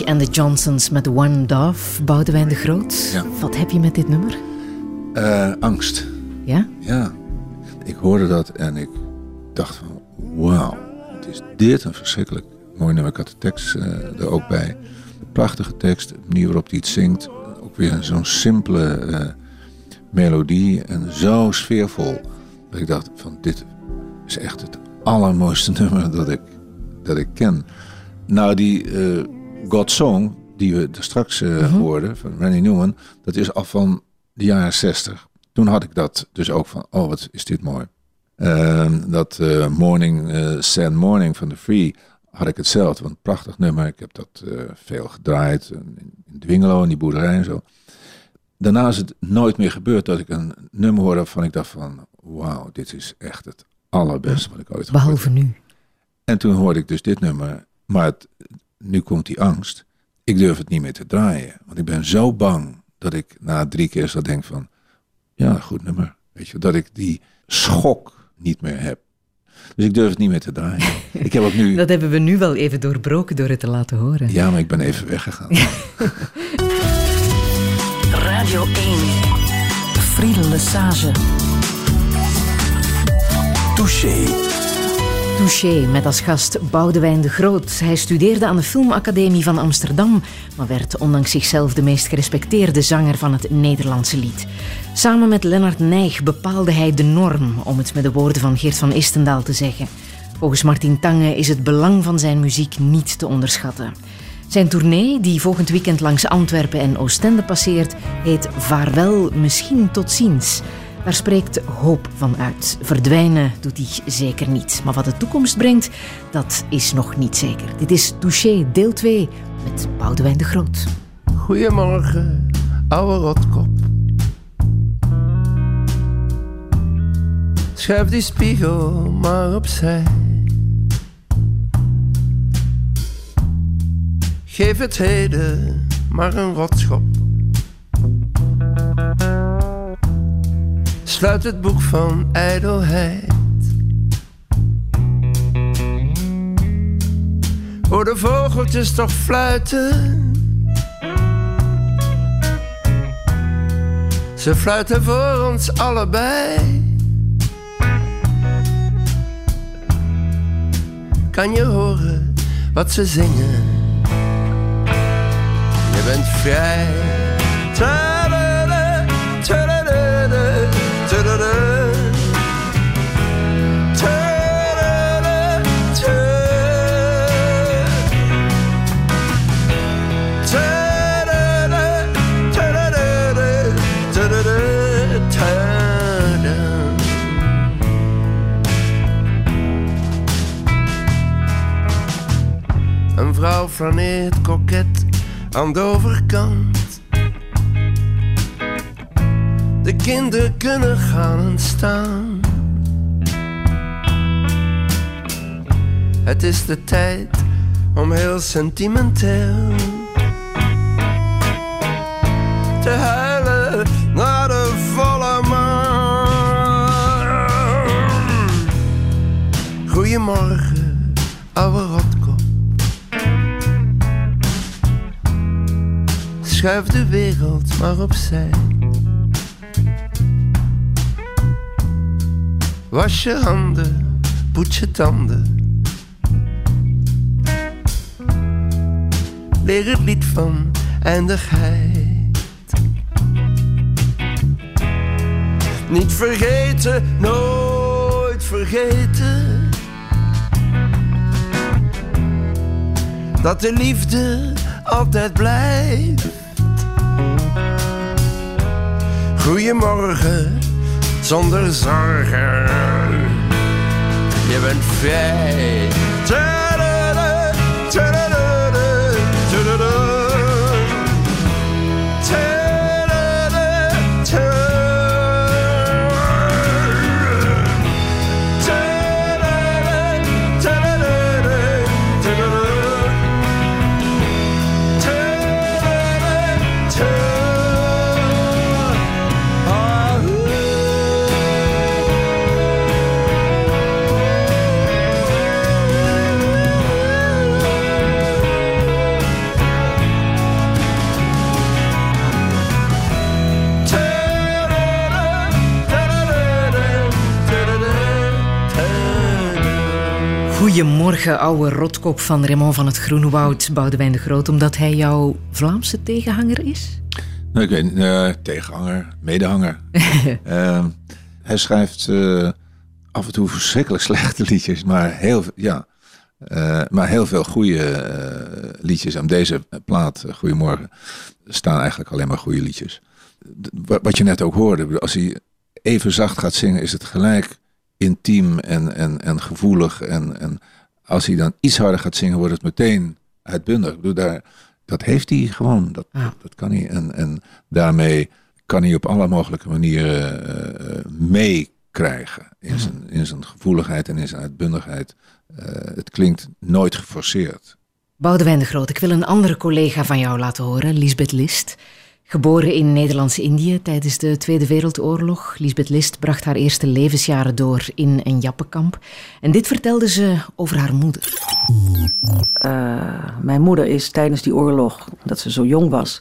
En de Johnsons met One Dove. Boudewijn de Groot, Ja. wat heb je met dit nummer? Eh, angst. Ja? Ja. Ik hoorde dat en ik dacht van, wauw, het is dit een verschrikkelijk mooi nummer. Ik had de tekst eh, er ook bij. Prachtige tekst, de manier waarop hij het zingt. Ook weer zo'n simpele eh, melodie en zo sfeervol. Dat ik dacht van, dit is echt het allermooiste nummer dat ik, dat ik ken. Nou, die God Song, die we er straks eh, hoorden, van Randy Newman, dat is al van de jaren 60. Toen had ik dat dus ook van, oh wat is dit mooi. Ehm, dat eh, Morning, eh Sad Morning van The Free had ik hetzelfde. Want een prachtig nummer. Ik heb dat veel gedraaid. In, in Dwingelo, in die boerderij en zo. Daarna is het nooit meer gebeurd dat ik een nummer hoorde waarvan ik dacht van... Wauw, dit is echt het allerbeste wat ik ooit gehoord Behalve nu. en toen hoorde ik dus dit nummer. Maar het- nu komt die angst. Ik durf het niet meer te draaien. Want ik ben zo bang dat ik na drie keer zo denk van... Ja, goed nummer. Weet je, dat ik die schok niet meer heb. Dus ik durf het niet meer te draaien. ik heb ook nu... Dat hebben we nu wel even doorbroken door het te laten horen. Ja, maar ik ben even weggegaan. Radio 1. Friedel Lesage. Touché. Touché, met als gast Boudewijn de Groot. Hij studeerde aan de Filmacademie van Amsterdam, maar werd ondanks zichzelf de meest gerespecteerde zanger van het Nederlandse lied. Samen met Lennart Nijg bepaalde hij de norm, om het met de woorden van Geert van Istendaal te zeggen. Volgens Martin Tange is het belang van zijn muziek niet te onderschatten. Zijn tournee, die volgend weekend langs Antwerpen en Oostende passeert, heet Vaarwel, misschien tot ziens. Daar spreekt hoop van uit. Verdwijnen doet hij zeker niet. Maar wat de toekomst brengt, dat is nog niet zeker. Dit is Touché, deel 2, met Boudewijn de Groot. Goedemorgen, ouwe rotkop. Schuif die spiegel maar opzij. Geef het heden maar een rotschop. Sluit het boek van ijdelheid. Hoor de vogeltjes toch fluiten. Ze fluiten voor ons allebei. Kan je horen wat ze zingen? Je bent vrij. Vrouw flaneert koket aan de overkant. De kinderen kunnen gaan en staan. Het is de tijd om heel sentimenteel te huilen naar de volle maan. Goedemorgen, ouwe Schuif de wereld maar opzij. Was je handen, poets je tanden. Leer het lied van eindigheid. Niet vergeten, nooit vergeten. Dat de liefde altijd blijft. Goedemorgen, zonder zorgen. Je bent vrij. Goedemorgen, ouwe rotkop van Raymond van het Groenewoud, Boudewijn de Groot, omdat hij jouw Vlaamse tegenhanger is? Nou, ik weet niet, eh, tegenhanger, medehanger. Ehm, hij schrijft eh, af en toe verschrikkelijk slechte liedjes, maar heel, veel- ja, eh, maar heel veel goede eh, liedjes. Aan deze plaat, eh, Goedemorgen, staan eigenlijk alleen maar goede liedjes. Wat je net ook hoorde, als hij even zacht gaat zingen, is het gelijk intiem en, en, en gevoelig. En, en als hij dan iets harder gaat zingen, wordt het meteen uitbundig. Ik bedoel, daar, dat heeft hij gewoon. Dat, dat kan hij. En, en daarmee kan hij op alle mogelijke manieren eh, mee krijgen. In zijn, in zijn gevoeligheid en in zijn uitbundigheid. Eh, het klinkt nooit geforceerd. Boudewijn de Groot, ik wil een andere collega van jou laten horen, Lisbeth List. Geboren in Nederlands-Indië tijdens de Tweede Wereldoorlog. Lisbeth List bracht haar eerste levensjaren door in een jappenkamp. En dit vertelde ze over haar moeder. Uh, mijn moeder is tijdens die oorlog, dat ze zo jong was...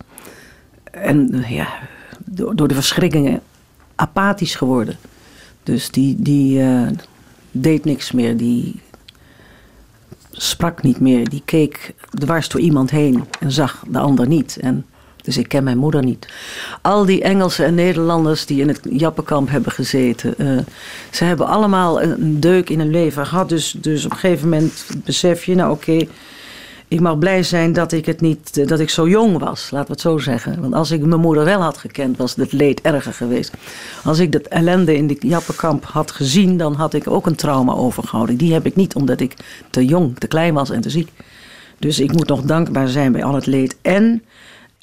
en uh, ja, door, de verschrikkingen apathisch geworden. Dus die, die uh, deed niks meer, die sprak niet meer. Die keek dwars door iemand heen en zag de ander niet. En dus ik ken mijn moeder niet. Al die Engelsen en Nederlanders die in het Jappenkamp hebben gezeten. Uh, ze hebben allemaal een deuk in hun leven gehad. Dus, dus op een gegeven moment besef je, nou oké, ik mag blij zijn dat ik, het niet, dat ik zo jong was. Laten we het zo zeggen. Want als ik mijn moeder wel had gekend, was het leed erger geweest. Als ik dat ellende in de Jappenkamp had gezien, dan had ik ook een trauma overgehouden. Die heb ik niet, omdat ik te jong, te klein was en te ziek. Dus ik moet nog dankbaar zijn bij al het leed. En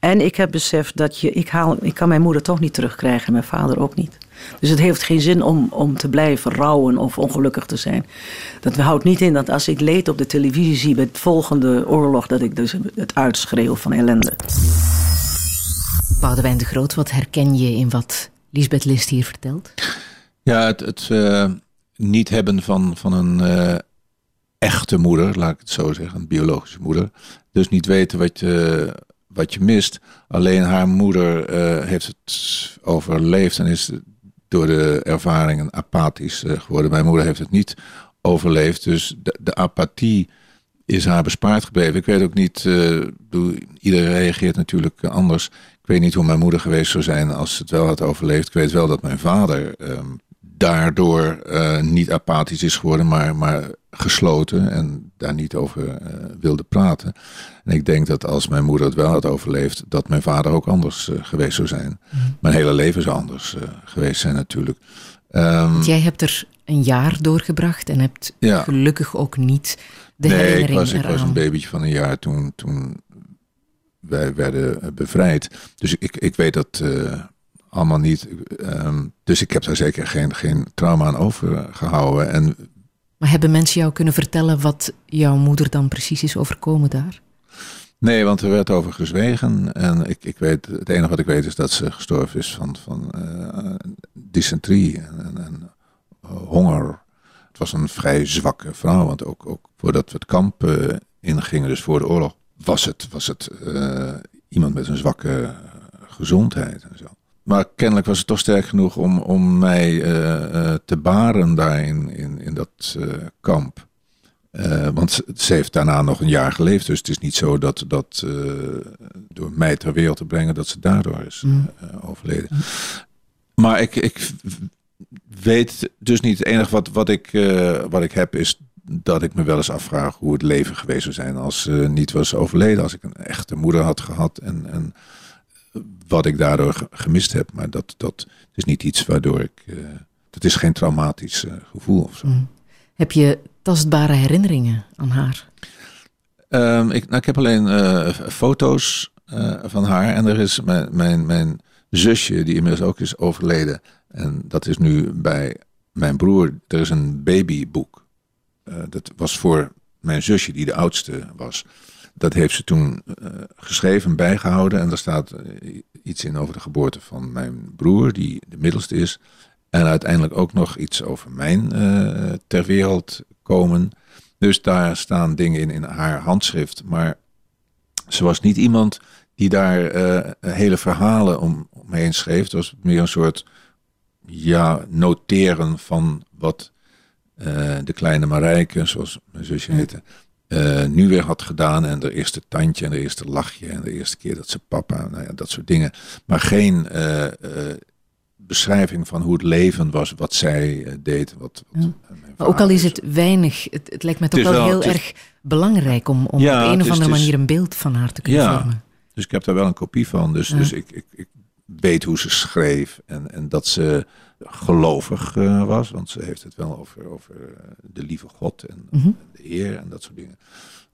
en ik heb beseft dat je, ik, haal, ik kan mijn moeder toch niet terugkrijgen en mijn vader ook niet. Dus het heeft geen zin om, om te blijven rouwen of ongelukkig te zijn. Dat houdt niet in dat als ik leed op de televisie zie bij het volgende oorlog, dat ik dus het uitschreeuw van ellende. Boudewijn de Groot, wat herken je in wat Lisbeth List hier vertelt? Ja, het, het uh, niet hebben van, van een uh, echte moeder, laat ik het zo zeggen, een biologische moeder. Dus niet weten wat je wat je mist. Alleen haar moeder uh, heeft het overleefd en is door de ervaringen apathisch uh, geworden. Mijn moeder heeft het niet overleefd. Dus de, de, apathie is haar bespaard gebleven. Ik weet ook niet, uh, iedereen reageert natuurlijk anders. Ik weet niet hoe mijn moeder geweest zou zijn als ze het wel had overleefd. Ik weet wel dat mijn vader um, daardoor uh, niet apathisch is geworden, maar, maar gesloten en daar niet over uh, wilde praten. En ik denk dat als mijn moeder het wel had overleefd, dat mijn vader ook anders uh, geweest zou zijn. Mm. Mijn hele leven zou anders geweest zijn natuurlijk. Um, Jij hebt er een jaar doorgebracht en hebt ja. gelukkig ook niet de nee, herinnering ik was, eraan. ik was een babytje van een jaar toen, toen wij werden bevrijd. Dus ik, ik weet dat allemaal niet. Um, dus ik heb daar zeker geen, geen trauma aan overgehouden. En, maar hebben mensen jou kunnen vertellen wat jouw moeder dan precies is overkomen daar? Nee, want er werd over gezwegen. En ik, ik weet, het enige wat ik weet is dat ze gestorven is van, van uh, dysenterie en, en, uh, honger. Het was een vrij zwakke vrouw, want ook, ook voordat we het kamp uh, ingingen, dus voor de oorlog, was het, was het iemand met een zwakke gezondheid en zo. Maar kennelijk was het toch sterk genoeg om, om mij uh, uh, te baren daar in, in, in dat uh, kamp. want ze, heeft daarna nog een jaar geleefd. Dus het is niet zo dat, dat door mij ter wereld te brengen, dat ze daardoor is mm. overleden. Maar ik, ik weet dus niet. Het enige wat, wat, ik, wat ik heb is dat ik me wel eens afvraag hoe het leven geweest zou zijn als ze niet was overleden. Als ik een echte moeder had gehad en... en wat ik daardoor gemist heb. Maar dat, dat is niet iets waardoor ik. Uh, dat is geen traumatisch uh, gevoel of zo. Mm. Heb je tastbare herinneringen aan haar? Um, ik, nou, ik heb alleen uh, foto's van haar. En er is mijn, mijn, mijn zusje, die inmiddels ook is overleden. En dat is nu bij mijn broer. Er is een babyboek. dat was voor mijn zusje, die de oudste was. Dat heeft ze toen uh, geschreven, bijgehouden. En daar staat uh, iets in over de geboorte van mijn broer, die de middelste is. En uiteindelijk ook nog iets over mijn uh, ter wereld komen. Dus daar staan dingen in in haar handschrift. Maar ze was niet iemand die daar hele verhalen om, omheen schreef. Het was meer een soort ja, noteren van wat de kleine Marijke, zoals mijn zusje heette, uh, nu weer had gedaan. En de eerste tandje en de eerste lachje en de eerste keer dat ze papa, nou ja, dat soort dingen. Maar geen uh, uh, beschrijving van hoe het leven was, wat zij deed. Wat, wat ja. Maar ook al is het weinig, het, het lijkt me toch wel, wel, heel erg belangrijk om, om ja, op een of andere manier een beeld van haar te kunnen ja, vormen. Dus ik heb daar wel een kopie van. Dus, dus ik, ik, ik weet hoe ze schreef en, en dat ze gelovig uh, was. Want ze heeft het wel over, over de lieve God en, mm -hmm. de Heer en dat soort dingen.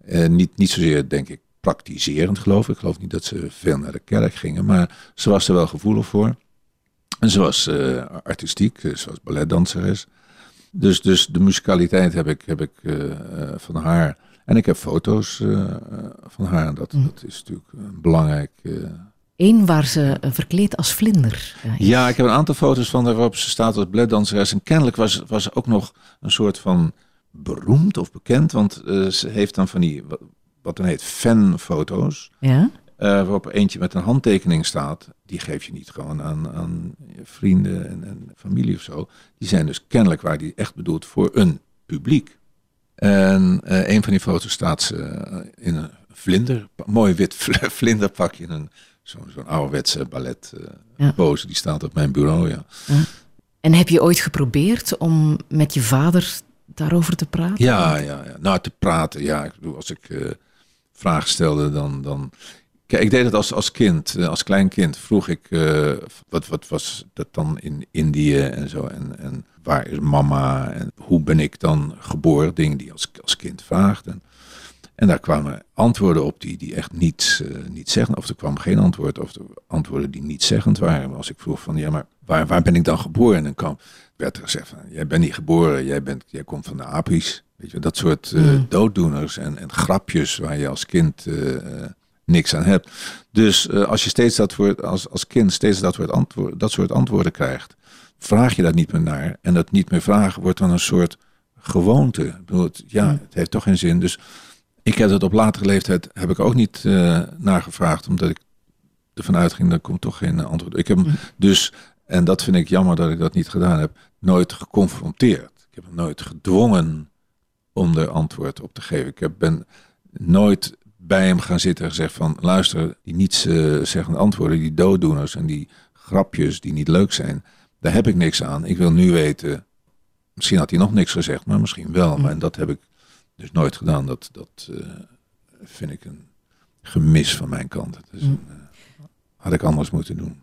Uh, niet, niet zozeer, denk ik, praktiserend geloof. Ik geloof niet dat ze veel naar de kerk gingen, maar ze was er wel gevoelig voor. En ze was eh, artistiek, ze was balletdanseres. Dus, dus de musicaliteit heb ik, heb ik eh, eh, van haar. En ik heb foto's eh, eh, van haar. Dat, Mm. dat is natuurlijk een belangrijk. Eén waar ze eh, verkleed als vlinder. eh. Ja, ik heb een aantal foto's van haar waarop ze staat als balletdanseres. En kennelijk was, was ze ook nog een soort van beroemd of bekend. Want eh, ze heeft dan van die, wat, wat dan heet, fanfoto's. Ja? waarop eentje met een handtekening staat. Die geef je niet gewoon aan, aan vrienden en, en familie of zo. Die zijn dus kennelijk waar die echt bedoeld voor een publiek. En een van die foto's staat ze in een vlinder, mooi wit vl- vlinderpakje. Een, zo'n ouderwetse ballet eh, Ja. Die staat op mijn bureau, ja. Ja. En heb je ooit geprobeerd om met je vader daarover te praten? Ja, ja, ja. Nou, te praten, ja. Ik bedoel, als ik eh, vragen stelde, dan... dan... Kijk, ik deed het als, als kind, eh, als klein kind. Vroeg ik, wat, wat was dat dan in Indië en zo? En, en waar is mama? En hoe ben ik dan geboren? Dingen die als, als kind vraagt. En, en daar kwamen antwoorden op die, die echt niets, eh, niet zeggen. Of er kwam geen antwoord, of de antwoorden die niet zeggend waren. Maar als ik vroeg van, ja, maar waar, waar ben ik dan geboren? En dan kwam, werd er gezegd van, jij bent niet geboren, jij, bent, jij komt van de apies. Weet je, dat soort eh, Mm. dooddoeners en, en grapjes waar je als kind eh, niks aan hebt. Dus als je steeds dat woord, als, als kind steeds dat, soort antwoord, dat soort antwoorden krijgt, vraag je daar niet meer naar. En dat niet meer vragen wordt dan een soort gewoonte. Ik bedoel, het, ja, het heeft toch geen zin. Dus ik heb het op latere leeftijd heb ik ook niet eh nagevraagd, omdat ik ervan uitging, dat komt toch geen antwoord. Ik heb hem dus, en dat vind ik jammer dat ik dat niet gedaan heb, nooit geconfronteerd. Ik heb hem nooit gedwongen om er antwoord op te geven. Ik heb, ben nooit bij hem gaan zitten en gezegd van, luister, die niets eh zeggende antwoorden, die dooddoeners en die grapjes die niet leuk zijn, daar heb ik niks aan. Ik wil nu weten, misschien had hij nog niks gezegd, maar misschien wel. Maar en dat heb ik dus nooit gedaan. Dat, dat eh, vind ik een gemis van mijn kant. Is een, eh, had ik anders moeten doen.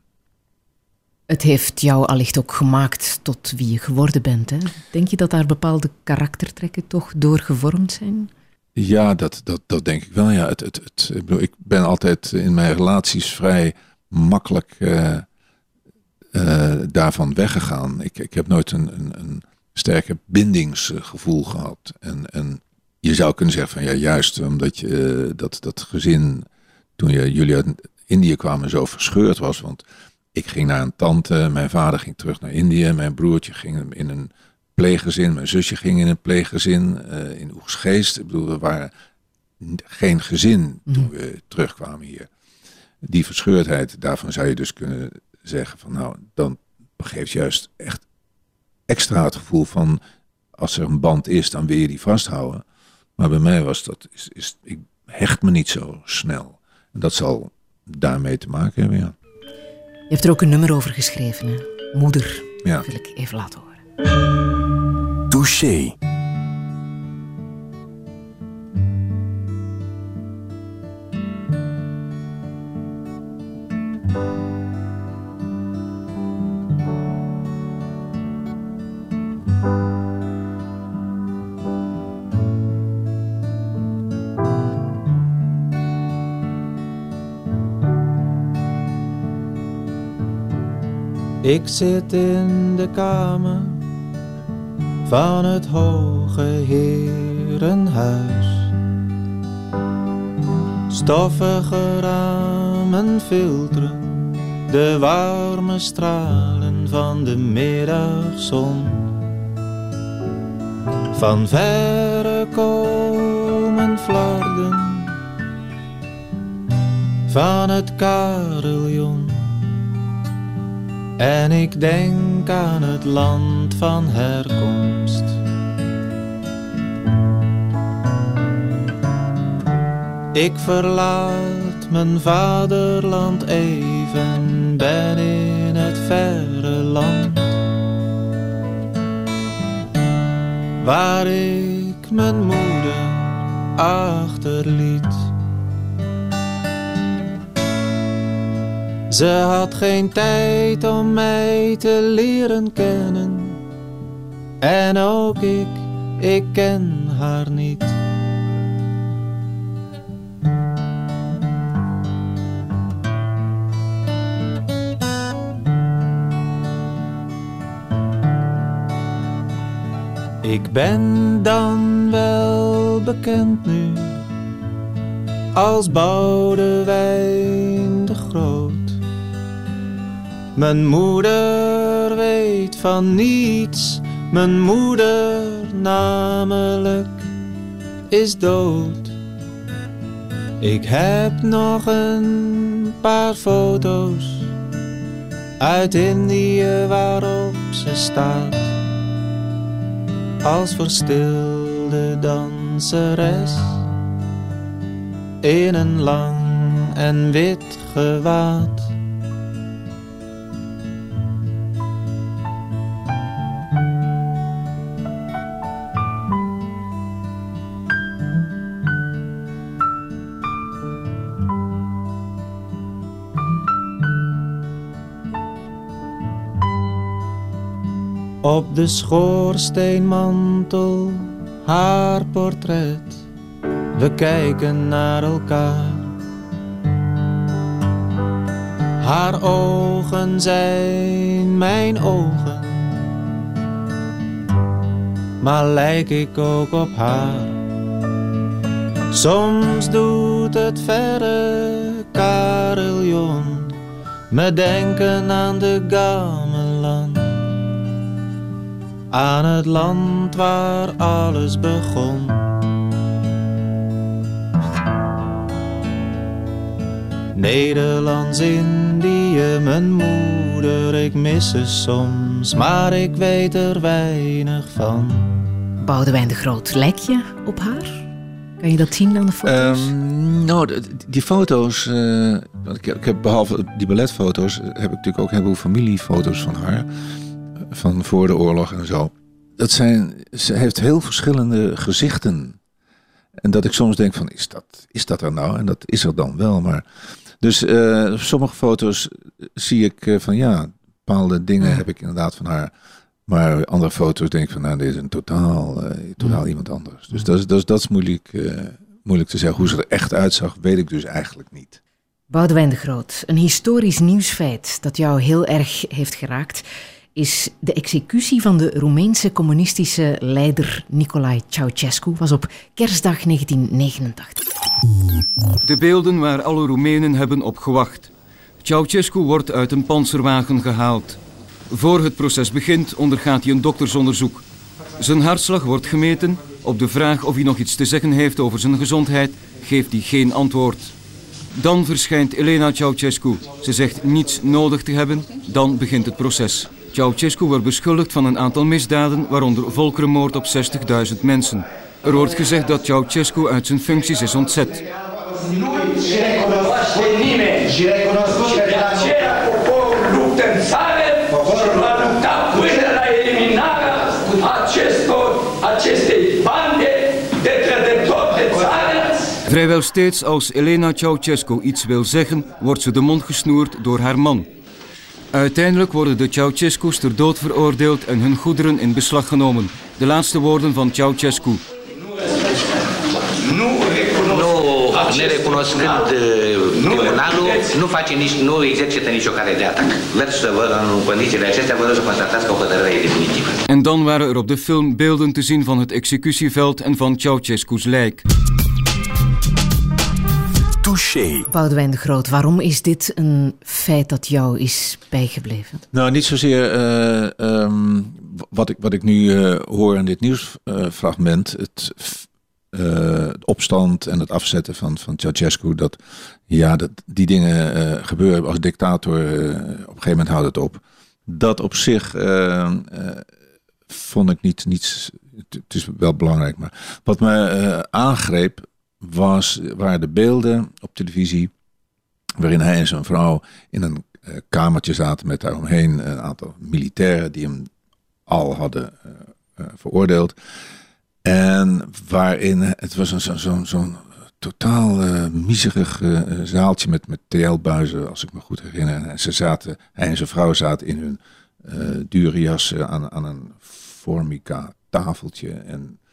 Het heeft jou allicht ook gemaakt tot wie je geworden bent. Hè? Denk je dat daar bepaalde karaktertrekken toch door gevormd zijn? Ja, dat, dat, dat denk ik wel. Ja, het, het, het, ik, bedoel, ik ben altijd in mijn relaties vrij makkelijk eh, daarvan weggegaan. Ik, ik heb nooit een, een, een sterke bindingsgevoel gehad. En, en je zou kunnen zeggen van ja, juist omdat je eh, dat, dat gezin toen je, jullie uit Indië kwamen zo verscheurd was. Want ik ging naar een tante, mijn vader ging terug naar Indië, mijn broertje ging in een pleeggezin, mijn zusje ging in een pleeggezin eh, in Oegsgeest. Ik bedoel, we waren geen gezin toen we terugkwamen hier. Die verscheurdheid, daarvan zou je dus kunnen zeggen van nou, dan geeft juist echt extra het gevoel van als er een band is, dan wil je die vasthouden. Maar bij mij was dat, is, is, ik hecht me niet zo snel. En dat zal daarmee te maken hebben, ja. Je hebt er ook een nummer over geschreven, hè? Moeder. Ja. Dat wil ik even laten horen. Touché. Ik zit in de kamer van het hoge herenhuis. Stoffige ramen filteren de warme stralen van de middagzon. Van verre komen flarden van het carillon. En ik denk aan het land van herkomst. Ik verlaat mijn vaderland even, ben in het verre land. Waar ik mijn moeder achterliet. Ze had geen tijd om mij te leren kennen. En ook ik, ik ken haar niet. Ik ben dan wel bekend nu als Boudewijn de Groot. Mijn moeder weet van niets, mijn moeder namelijk is dood. Ik heb nog een paar foto's uit Indië waarop ze staat als verstilde danseres in een lang en wit gewaad. Op de schoorsteenmantel haar portret. We kijken naar elkaar. Haar ogen zijn mijn ogen. Maar lijk ik ook op haar. Soms doet het verre carillon me denken aan de gamelan aan het land waar alles begon. Nederlands-Indië, mijn moeder, ik mis ze soms, maar ik weet er weinig van. Boudewijn de Groot, lijk je op haar? Kan je dat zien aan de foto's? Um, nou, die foto's, uh, ik, ik heb behalve die balletfoto's, heb ik natuurlijk ook een heleboel familiefoto's van haar van voor de oorlog en zo. Dat zijn, ze heeft heel verschillende gezichten. En dat ik soms denk van, is dat, is dat er nou? En dat is er dan wel. Maar, dus uh, sommige foto's zie ik uh, van, ja, bepaalde dingen heb ik inderdaad van haar. Maar andere foto's denk ik van, nou, dit is een totaal, uh, totaal iemand anders. Dus dat is, dat is, dat is moeilijk, moeilijk te zeggen. Hoe ze er echt uitzag, weet ik dus eigenlijk niet. Boudewijn de Groot, een historisch nieuwsfeit dat jou heel erg heeft geraakt is de executie van de Roemeense communistische leider Nicolae Ceausescu was op kerstdag 1989. De beelden waar alle Roemenen hebben op gewacht. Ceausescu wordt uit een panzerwagen gehaald. Voor het proces begint ondergaat hij een doktersonderzoek. Zijn hartslag wordt gemeten. Op de vraag of hij nog iets te zeggen heeft over zijn gezondheid geeft hij geen antwoord. Dan verschijnt Elena Ceausescu. Ze zegt niets nodig te hebben. Dan begint het proces. Ceausescu wordt beschuldigd van een aantal misdaden, waaronder volkerenmoord op 60.000 mensen. Er wordt gezegd dat Ceausescu uit zijn functies is ontzet. Vrijwel steeds als Elena Ceausescu iets wil zeggen, wordt ze de mond gesnoerd door haar man. Uiteindelijk worden de Ceausescu's ter dood veroordeeld en hun goederen in beslag genomen. De laatste woorden van Ceausescu. nerecunoscând tribunalul, nu face nici, nu exercită nicio cale de atac. Vreau să vă, în condițiile acestea, vă rog să constatați că o hotărâre e definitivă. En dan waren er op de film beelden te zien van het executieveld en van Ceausescu's lijk. Touché. Boudewijn de Groot, waarom is dit een feit dat jou is bijgebleven? Nou, niet zozeer uh, um, wat, ik, wat ik nu uh, hoor in dit nieuwsfragment. het, uh, opstand en het afzetten van, van Ceausescu. Dat, ja, dat die dingen gebeuren als dictator. op een gegeven moment houdt het op. Dat op zich vond ik niet, niet... Het is wel belangrijk, maar wat me aangreep was, waren de beelden op televisie waarin hij en zijn vrouw in een uh, kamertje zaten met daaromheen een aantal militairen die hem al hadden uh, uh, veroordeeld. En waarin het was zo'n zo, zo totaal miserig zaaltje met, met TL-buizen, als ik me goed herinner. En ze zaten, hij en zijn vrouw zaten in hun dure jassen aan, aan een formica tafeltje. En uh,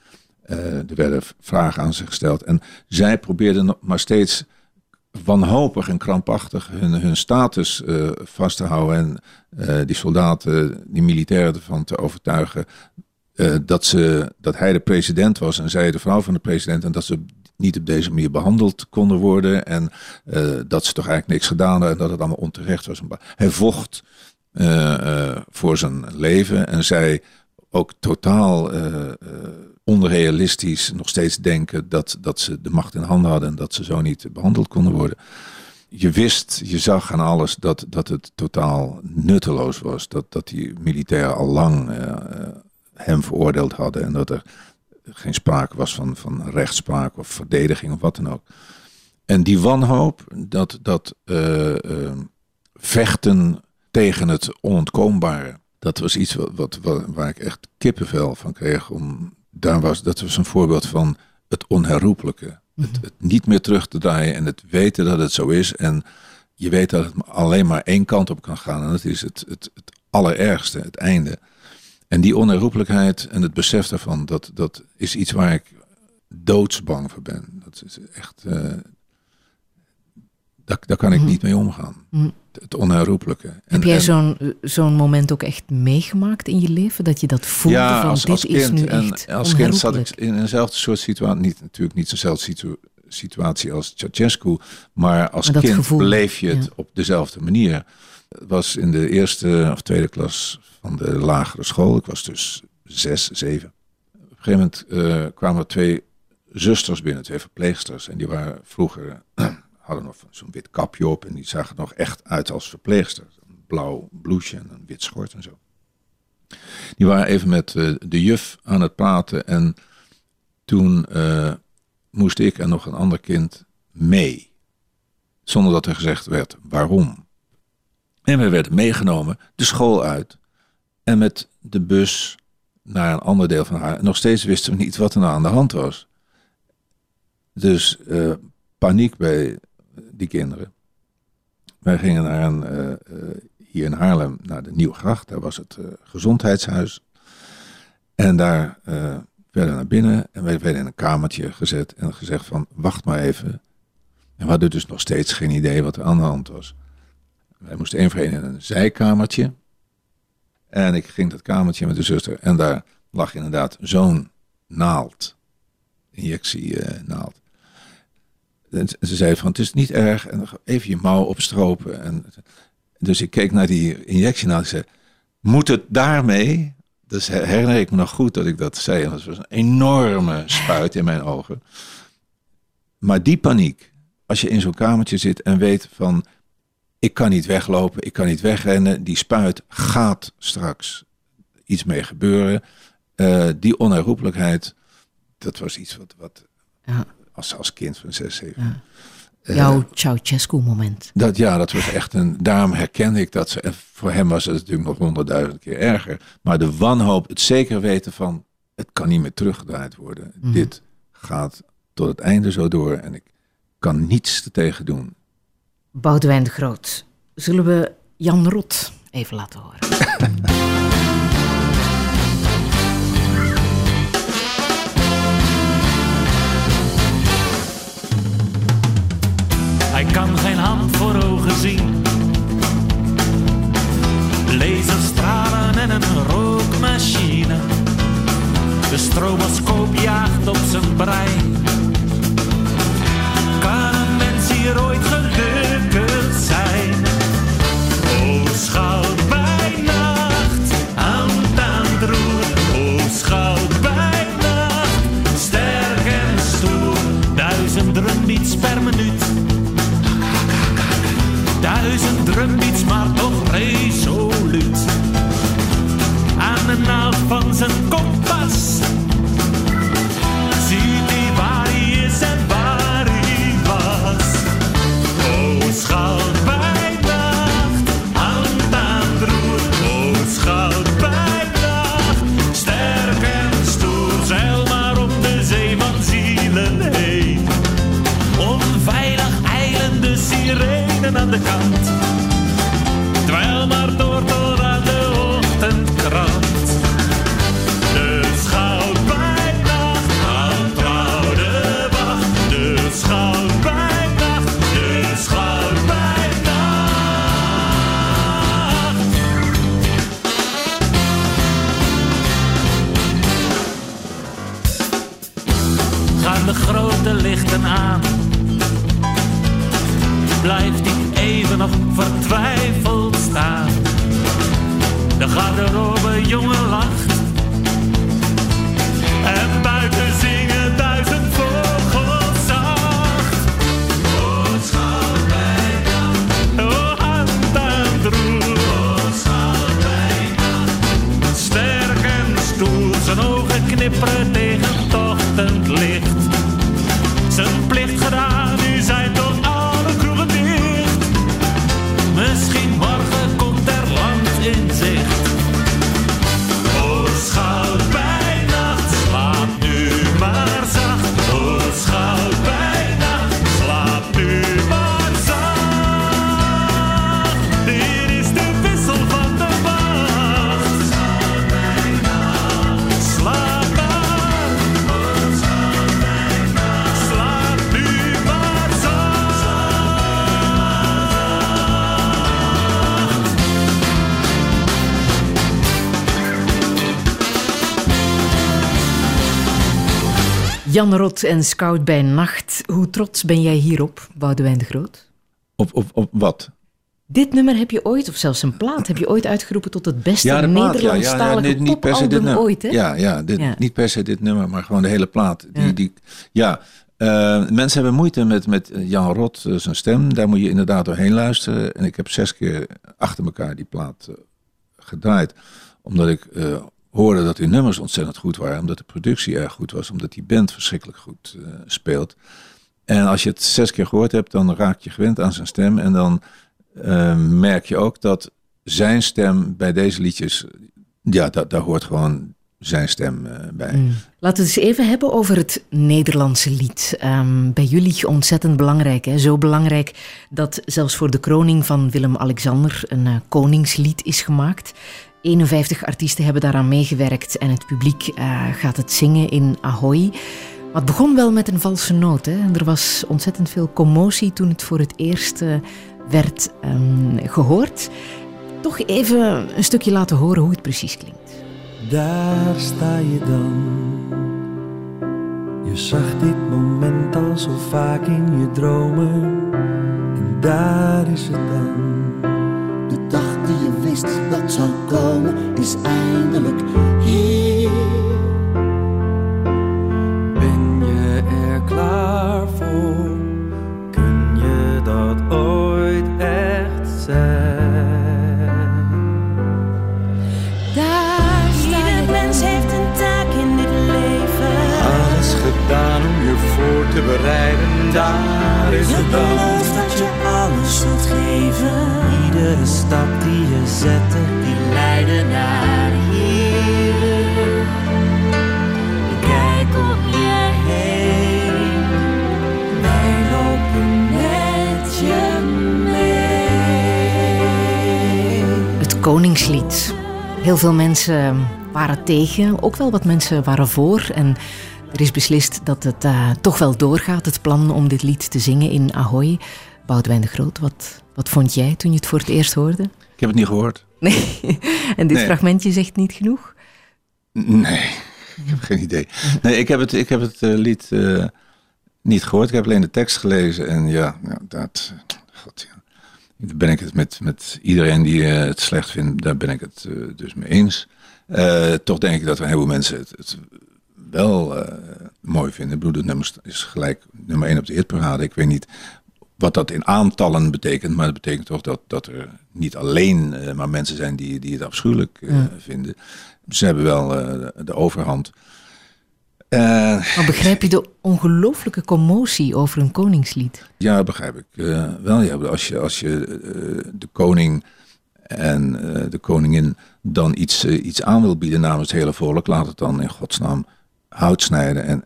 er werden vragen aan ze gesteld. En zij probeerden maar steeds wanhopig en krampachtig hun, hun status uh, vast te houden. En uh, die soldaten, die militairen ervan te overtuigen eh, dat, ze, dat hij de president was en zij de vrouw van de president. En dat ze niet op deze manier behandeld konden worden. En eh, dat ze toch eigenlijk niks gedaan hadden en dat het allemaal onterecht was. Hij vocht eh, eh, voor zijn leven en zij ook totaal eh, eh, onrealistisch nog steeds denken dat, dat ze de macht in handen hadden en dat ze zo niet behandeld konden worden. Je wist, je zag aan alles dat, dat het totaal nutteloos was. Dat, dat die militairen al lang eh, hem veroordeeld hadden en dat er geen sprake was van, van rechtspraak of verdediging of wat dan ook. En die wanhoop, dat, dat eh, eh, vechten tegen het onontkoombare, dat was iets wat, wat- waar ik echt kippenvel van kreeg. Om, daar was, dat was een voorbeeld van het onherroepelijke. Het, het niet meer terug te draaien en het weten dat het zo is. En je weet dat het alleen maar één kant op kan gaan. En dat is het, het, het allerergste, het einde. En die onherroepelijkheid en het besef daarvan, dat, dat is iets waar ik doodsbang voor ben. Dat is echt. eh, daar, daar kan ik Mhm. niet mee omgaan. Mhm. Het onherroepelijke. En- Heb jij zo'n zo'n moment ook echt meegemaakt in je leven? Dat je dat voelde ja, van als, dit als is nu en echt als kind zat ik in eenzelfde soort situatie. Niet, natuurlijk niet dezelfde situ- situatie als Ceausescu. Maar als Maar kind gevoel, beleef je het ja. op dezelfde manier. Het was in de eerste of tweede klas van de lagere school. Ik was dus zes, zeven. Op een gegeven moment eh, kwamen er twee zusters binnen, twee verpleegsters. En die waren vroeger, hadden nog zo'n wit kapje op. En die zagen er nog echt uit als verpleegster. Een blauw blouseje en een wit schort en zo. Die waren even met eh, de juf aan het praten. En toen eh, moest ik en nog een ander kind mee. Zonder dat er gezegd werd waarom. En we werden meegenomen de school uit. En met de bus naar een ander deel van haar. Nog steeds wisten we niet wat er nou aan de hand was. Dus eh, paniek bij die kinderen. Wij gingen naar eh, eh, hier in Haarlem naar de Nieuwgracht. Daar was het eh, gezondheidshuis. En daar werden we naar binnen en wij werden in een kamertje gezet en gezegd van wacht maar even. En we hadden dus nog steeds geen idee wat er aan de hand was. Wij moesten één voor één in een zijkamertje. En ik ging dat kamertje met de zuster en daar lag inderdaad zo'n naald. Injectienaald. Ze- ze zei van het is niet erg en even je mouw opstropen. En, dus ik keek naar die injectienaald en zei moet het daarmee? Dus her- herinner ik me nog goed dat ik dat zei. En dat was een enorme spuit in mijn ogen. Maar die paniek, als je in zo'n kamertje zit en weet van... ik kan niet weglopen, ik kan niet wegrennen. Die spuit gaat straks iets mee gebeuren. Eh, die onherroepelijkheid, dat was iets wat, wat Ja. Als, als kind van 6, 7... Eh, Jouw Ceausescu-moment. dat, ja, dat was echt een. Daarom herkende ik dat. Ze, en voor hem was het natuurlijk nog honderdduizend keer erger. Maar de wanhoop, het zeker weten van. Het kan niet meer teruggedraaid worden. Mhm. Dit gaat tot het einde zo door. En ik kan niets tegen doen. Boudewijn de Groot. Zullen we Jan Rot even laten horen? kan geen hand voor ogen zien. Laserstralen en een rookmachine. De stroboscoop jaagt op zijn brein. Kan een mens hier ooit aan de kant. Dweil maar door tot aan de ochtendkrant. De schouw bij nacht, houdt oude wacht. Dus goud bij nacht, dus goud bij nacht. Gaan de grote lichten aan. Blijf nog vertwijfeld staan. De garderobe jongen lacht. Jan Rot en Scout bij Nacht. Hoe trots ben jij hierop, Boudewijn de Groot? Op, op, op wat? Dit nummer heb je ooit, of zelfs een plaat, heb je ooit uitgeroepen tot het beste plaat, Nederlandstalige nee, niet per se dit popalbum nummer. ooit, hè? Ja, ja, dit, Ja. niet per se dit nummer, maar gewoon de hele plaat. Die, Ja. die, ja, eh, mensen hebben moeite met, met Jan Rot, eh, zijn stem. Daar moet je inderdaad doorheen luisteren. En ik heb zes keer achter elkaar die plaat eh, gedraaid. Omdat ik hoorde dat die nummers ontzettend goed waren. Omdat de productie erg goed was. Omdat die band verschrikkelijk goed eh, speelt. En als je het zes keer gehoord hebt, dan raak je gewend aan zijn stem. En dan eh, merk je ook dat zijn stem bij deze liedjes... Ja, da- daar hoort gewoon zijn stem eh, bij. Mm. Laten we het eens even hebben over het Nederlandse lied. Ehm, bij jullie ontzettend belangrijk. Hè? Zo belangrijk dat zelfs voor de kroning van Willem-Alexander een koningslied is gemaakt. 51 artiesten hebben daaraan meegewerkt en het publiek eh, gaat het zingen in Ahoy. Maar het begon wel met een valse noot. Hè? Er was ontzettend veel commotie toen het voor het eerst eh, werd ehm, gehoord. Toch even een stukje laten horen hoe het precies klinkt. Daar sta je dan. Je zag dit moment al zo vaak in je dromen. En daar is het dan. Wist dat zou komen, is eindelijk hier. Ben je er klaar voor? Kun je dat ooit echt zijn? Daar Ieder mens heeft een taak in dit leven. Alles gedaan om je voor te bereiden, daar is Je het dan. belooft dat je alles zult geven. Iedere stap die je zette, Die leiden naar hier. Kijk om je heen. Wij lopen met je mee. Het Koningslied. Heel veel mensen waren tegen, ook wel wat mensen waren voor. En er is beslist dat het eh, toch wel doorgaat, het plan om dit lied te zingen in Ahoy. Boudewijn de Groot, wat, wat vond jij toen je het voor het eerst hoorde? Ik heb het niet gehoord. Nee, en dit Nee. fragmentje zegt niet genoeg? Nee, ik heb geen idee. Nee, ik heb het, ik heb het eh, lied eh, niet gehoord. Ik heb alleen de tekst gelezen. En ja, ja dat. God, ja. Daar ben ik het met, met iedereen die eh, het slecht vindt, daar ben ik het dus mee eens. Toch denk ik dat een heleboel mensen het, het wel mooi vinden. Ik bedoel, het nummer is gelijk nummer 1 op de hitparade. Ik weet niet wat dat in aantallen betekent, maar dat betekent toch dat, dat er niet alleen eh, maar mensen zijn die, die het afschuwelijk eh, Ja. vinden. Ze hebben wel eh, de, overhand. Maar begrijp je de ongelooflijke commotie over een koningslied? ja, begrijp ik wel. Ja, als je, als je de koning en de koningin dan iets, iets aan wil bieden namens het hele volk, laat het dan in godsnaam hout snijden en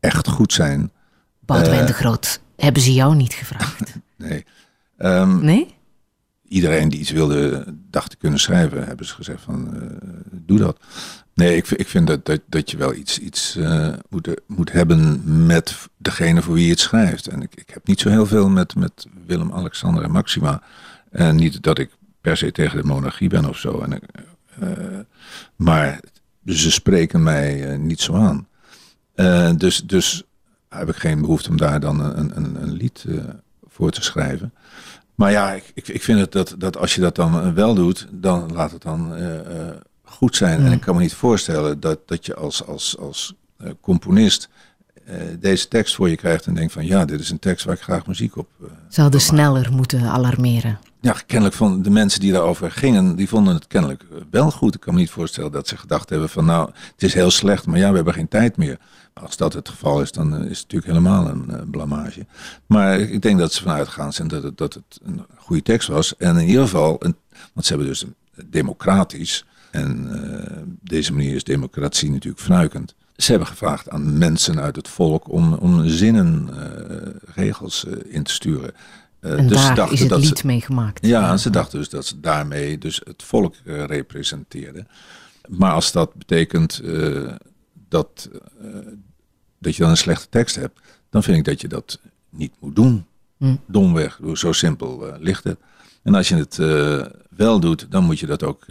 echt goed zijn. Boudewijn de Groot, hebben ze jou niet gevraagd? Nee. Ehm, nee? Iedereen die iets wilde, dacht te kunnen schrijven, hebben ze gezegd van, eh, doe dat. Nee, ik, vind- ik vind dat, dat, dat je wel iets, iets eh, moet, moet hebben met degene voor wie je het schrijft. En ik, ik heb niet zo heel veel met, met Willem, Alexander en Maxima. En niet dat ik per se tegen de monarchie ben of zo. En, eh, maar ze spreken mij niet zo aan. Dus, dus heb ik geen behoefte om daar dan een, een, een lied eh, voor te schrijven. Maar ja, ik, ik, ik vind het dat, dat als je dat dan eh, wel doet, dan laat het dan eh, goed zijn. En ik kan me niet voorstellen dat, dat je als, als, als componist deze tekst voor je krijgt en denkt van ja, dit is een tekst waar ik graag muziek op. Ze hadden sneller moeten alarmeren. Ja, kennelijk van de mensen die daarover gingen, die vonden het kennelijk eh, wel goed. Ik kan me niet voorstellen dat ze gedacht hebben van nou, het is heel slecht, maar ja, we hebben geen tijd meer. Als dat het geval is, dan eh, is het natuurlijk helemaal een eh, blamage. Maar ik denk dat ze vanuit gaan zijn dat het, dat het een goede tekst was. En in ieder geval, want ze hebben dus een, democratisch, en eh, deze manier is democratie natuurlijk fnuikend. Ze hebben gevraagd aan mensen uit het volk om, om zinnen, eh, regels in te sturen. Eh, En dus ze daar dachten is het dat ze- lied mee gemaakt. ja, en ze dachten dus dat ze daarmee dus het volk eh, representeerden. Maar als dat betekent eh, dat, dat je dan een slechte tekst hebt, dan vind ik dat je dat niet moet doen. Hm. Domweg, zo simpel ligt het. En als je het wel doet, dan moet je dat ook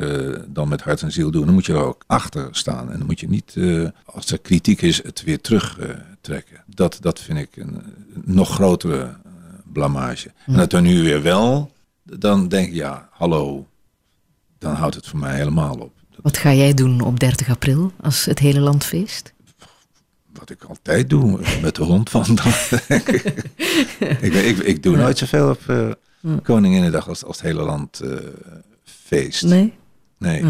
dan met hart en ziel doen. Dan moet je er ook achter staan. En dan moet je niet, als er kritiek is, het weer terugtrekken. trekken. dat, dat vind ik een, nog grotere blamage. Hm. En dat er nu weer wel, dan denk ik, ja, hallo, dan houdt het voor mij helemaal op. Wat ga jij doen op 30 april als het hele land feest? Wat ik altijd doe, met de hond van. Dan, ik. ik, ik, doe nooit zoveel op Hm. Koninginnedag als, als het hele land eh, feest. Nee? Nee.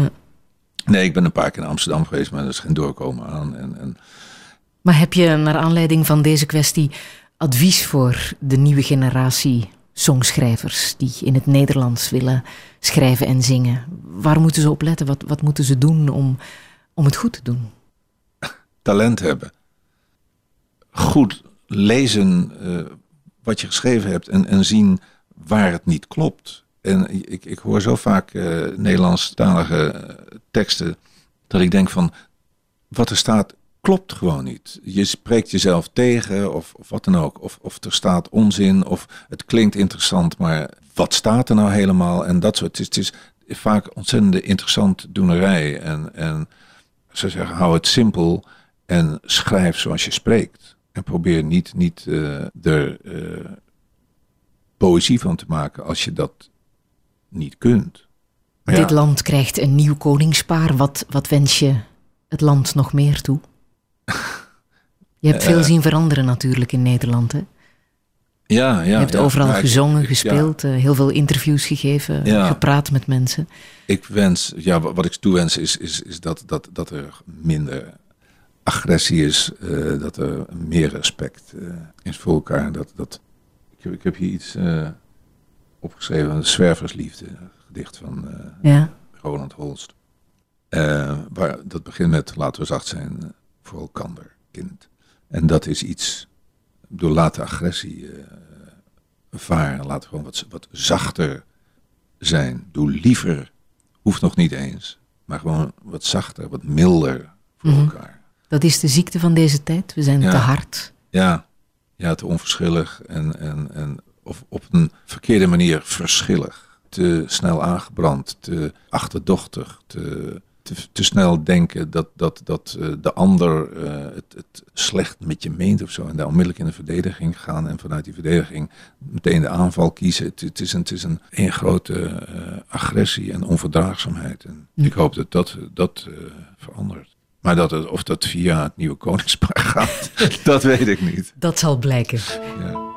Nee, ik ben een paar keer in Amsterdam geweest, maar er is geen doorkomen aan. En, en Maar heb je naar aanleiding van deze kwestie advies voor de nieuwe generatie songschrijvers die in het Nederlands willen schrijven en zingen? Waar moeten ze op letten? Wat, wat moeten ze doen om, om het goed te doen? talent hebben. Goed lezen eh, wat je geschreven hebt en, en zien waar het niet klopt. En ik, ik hoor zo vaak eh Nederlandstalige teksten dat ik denk van wat er staat klopt gewoon niet. Je spreekt jezelf tegen of, of wat dan ook. Of, of er staat onzin of het klinkt interessant, maar wat staat er nou helemaal? En dat soort. Het is, het is vaak ontzettende interessant doenerij. En, en ze zeggen hou het simpel en schrijf zoals je spreekt. En probeer niet, niet eh, er eh, poëzie van te maken als je dat niet kunt. Ja, Dit land krijgt een nieuw koningspaar. Wat, wat wens je het land nog meer toe? Je hebt veel Eh, zien veranderen natuurlijk in Nederland. Hè? ja, ja, je hebt ja. overal Ja, gezongen, ik- gespeeld, eh, heel veel interviews gegeven, gepraat met mensen. Ik wens, ja, wa- wat ik toewens is, is, is dat, dat, dat er minder agressie is, eh, dat er meer respect is voor elkaar. Dat, dat, ik, heb, ik heb hier iets eh, opgeschreven, een zwerversliefde, een gedicht van. Roland Holst. Waar, dat begint met laten we zacht zijn voor elkander, kind. En dat is iets, door laten agressie eh, varen, laten we gewoon wat, wat zachter zijn. Doe liever, hoeft nog niet eens, maar gewoon wat zachter, wat milder voor Mhm. elkaar. Dat is de ziekte van deze tijd. We zijn Ja. te hard. Ja, ja te onverschillig en, en, en of op een verkeerde manier verschillig. Te snel aangebrand, te achterdochtig, te, te, te snel denken dat, dat, dat eh, de ander eh, het, het slecht met je meent of zo. En daar onmiddellijk in de verdediging gaan en vanuit die verdediging meteen de aanval kiezen. Het, het is een, het is een, een grote eh, agressie en onverdraagzaamheid. En Hm. ik hoop dat dat, dat eh, verandert. Maar dat het, of dat via het nieuwe koningspaar gaat, dat weet ik niet. Dat zal blijken. Ja.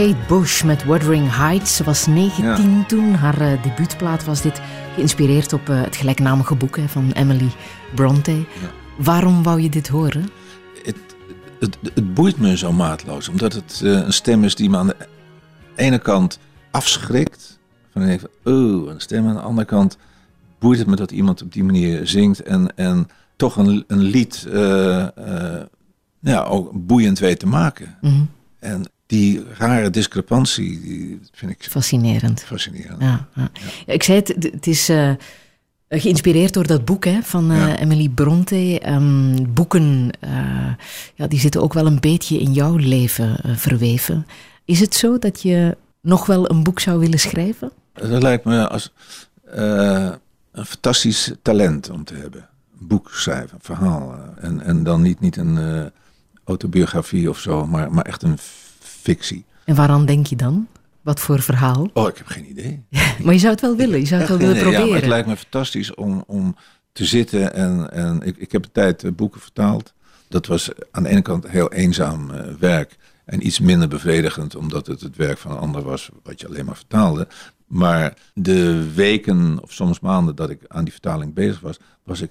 Kate Bush met Wuthering Heights. Ze was 19 toen. Haar eh, debuutplaat was dit. Geïnspireerd op eh, het gelijknamige boek hè, van Emily Bronte. Waarom wou je dit horen? Het, het boeit me zo maatloos, omdat het eh, een stem is die me aan de ene kant afschrikt. Van even, oh, een stem. Aan de andere kant boeit het me dat iemand op die manier zingt en, en toch een, een lied ja, ook boeiend weet te maken. Mhm. En die rare discrepantie, die vind ik Fascinerend. fascinerend. Ja, ja. Ja, ik zei het, het is eh, geïnspireerd door dat boek hè, van eh, Emily Bronte. Ehm, boeken, eh, ja, die zitten ook wel een beetje in jouw leven verweven. Is het zo dat je nog wel een boek zou willen schrijven? Dat lijkt me als een fantastisch talent om te hebben. Een boek schrijven, een verhaal. en, en dan niet, niet een autobiografie of zo, maar, maar echt een fictie. En waaraan denk je dan? Wat voor verhaal? Oh, ik heb geen idee. Maar je zou het wel willen, je zou het wel willen ja, proberen. maar het lijkt me fantastisch om, om te zitten en, en ik, ik heb een tijd eh, boeken vertaald. Dat was aan de ene kant heel eenzaam eh, werk en iets minder bevredigend omdat het het werk van een ander was wat je alleen maar vertaalde. Maar de weken of soms maanden dat ik aan die vertaling bezig was, was ik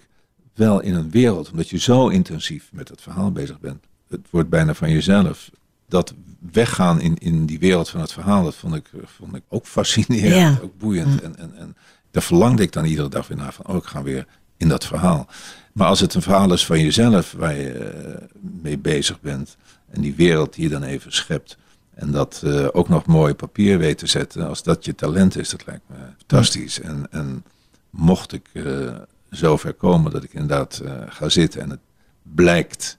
wel in een wereld. Omdat je zo intensief met het verhaal bezig bent. Het wordt bijna van jezelf. Dat weggaan in, in die wereld van het verhaal, dat vond ik, vond ik ook fascinerend, Ja. ook boeiend. En, en, en daar verlangde ik dan iedere dag weer naar van, oh, ik ga weer in dat verhaal. Maar als het een verhaal is van jezelf, waar je eh, mee bezig bent, en die wereld die je dan even schept, en dat eh, ook nog mooi op papier weet te zetten, als dat je talent is, dat lijkt me fantastisch. En, en mocht ik eh zover komen dat ik inderdaad ga zitten en het blijkt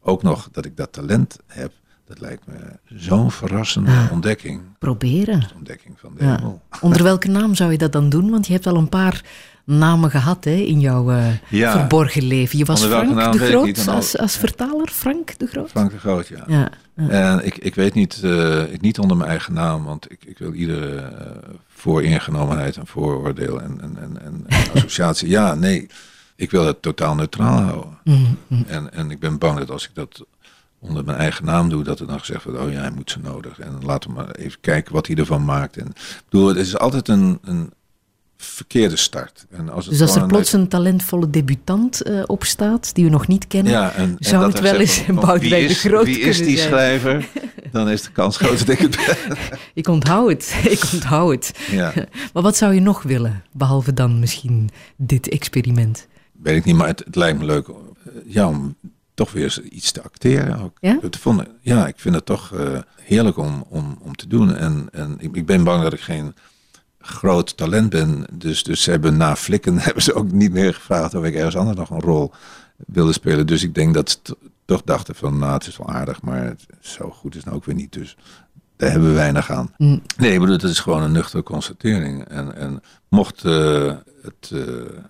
ook nog dat ik dat talent heb, dat lijkt me zo'n verrassende Ah. ontdekking. Proberen. Ontdekking van de Ja. hemel. Onder welke naam zou je dat dan doen? Want je hebt al een paar namen gehad hè, in jouw eh, Ja. verborgen leven. Je was Frank naam de Groot als, al- als vertaler. Frank de Groot? Frank de Groot, ja. Ja. En ik, ik weet niet, eh, ik niet onder mijn eigen naam, want ik, ik wil iedere eh, vooringenomenheid en vooroordeel en, en, en, associatie. Ja, nee, ik wil het totaal neutraal houden. Mhm. En, en ik ben bang dat als ik dat onder mijn eigen naam doe, dat er dan gezegd wordt, oh ja, hij moet zo nodig. En laten we maar even kijken wat hij ervan maakt. En, ik bedoel, het is altijd een, een verkeerde start. En als het Dus als er plots een talentvolle debutant eh, opstaat, die we nog niet kennen, ja, en, zou het wel eens Boudewijn wie de is- Groot Wie is die zijn. schrijver? Dan is de kans groot dat ik het ben. Ik onthoud het, ik onthoud het. Ja. Maar wat zou je nog willen, behalve dan misschien dit experiment? Weet ik niet, maar het, het lijkt me leuk eh, ja, om toch weer iets te acteren. Ook. Ja? Het vond, ja, ik vind het toch eh, heerlijk om, om, om te doen. En, en ik, ik ben bang dat ik geen groot talent ben. Dus, dus ze hebben na Flikken hebben ze ook niet meer gevraagd of ik ergens anders nog een rol wilde spelen. Dus ik denk dat ze toch dachten van, nou, het is wel aardig, maar het, zo goed is het nou ook weer niet. Dus daar hebben we weinig aan. Mm. Nee, ik bedoel, het is gewoon een nuchtere constatering. En, en mocht eh, het eh,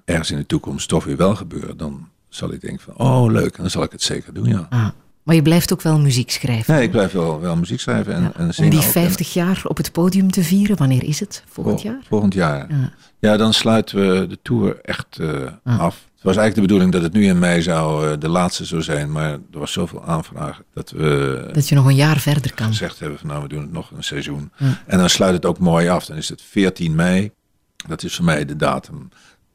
ergens in de toekomst toch weer wel gebeuren, dan zal ik denken van, oh leuk, en dan zal ik het zeker doen, ja. Ah, maar je blijft ook wel muziek schrijven. Nee, ik blijf wel, wel muziek schrijven en, en Om die ook. En- 50 jaar op het podium te vieren, wanneer is het? Volgend Vol- jaar? Volgend jaar. Ja. Ja. dan sluiten we de tour echt eh, Ah. af. Het was eigenlijk de bedoeling dat het nu in mei zou eh, de laatste zou zijn, maar er was zoveel aanvraag dat we Dat je nog een jaar verder kan. gezegd hebben van nou we doen het nog een seizoen. En dan sluit het ook mooi af. Dan is het 14 mei. Dat is voor mij de datum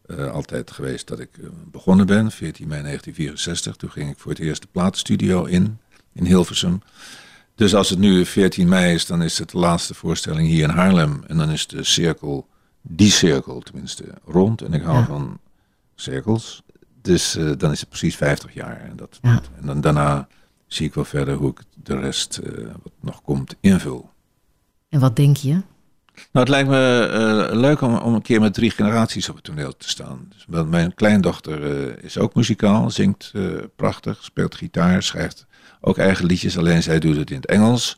eh, altijd geweest dat ik eh, begonnen ben. 14 mei 1964. Toen ging ik voor het eerst de platenstudio in, in Hilversum. Dus als het nu 14 mei is, dan is het de laatste voorstelling hier in Haarlem. En dan is de cirkel, die cirkel tenminste, rond. En ik hou Ja. van cirkels. Dus eh, dan is het precies 50 jaar. En, dat, Ja. en dan daarna zie ik wel verder hoe ik de rest wat nog komt invul. En wat denk je? Nou, het lijkt me eh, leuk om, om een keer met drie generaties op het toneel te staan. Dus wel- mijn kleindochter eh, is ook muzikaal, zingt eh, prachtig, speelt gitaar, schrijft ook eigen liedjes, alleen zij doet het in het Engels.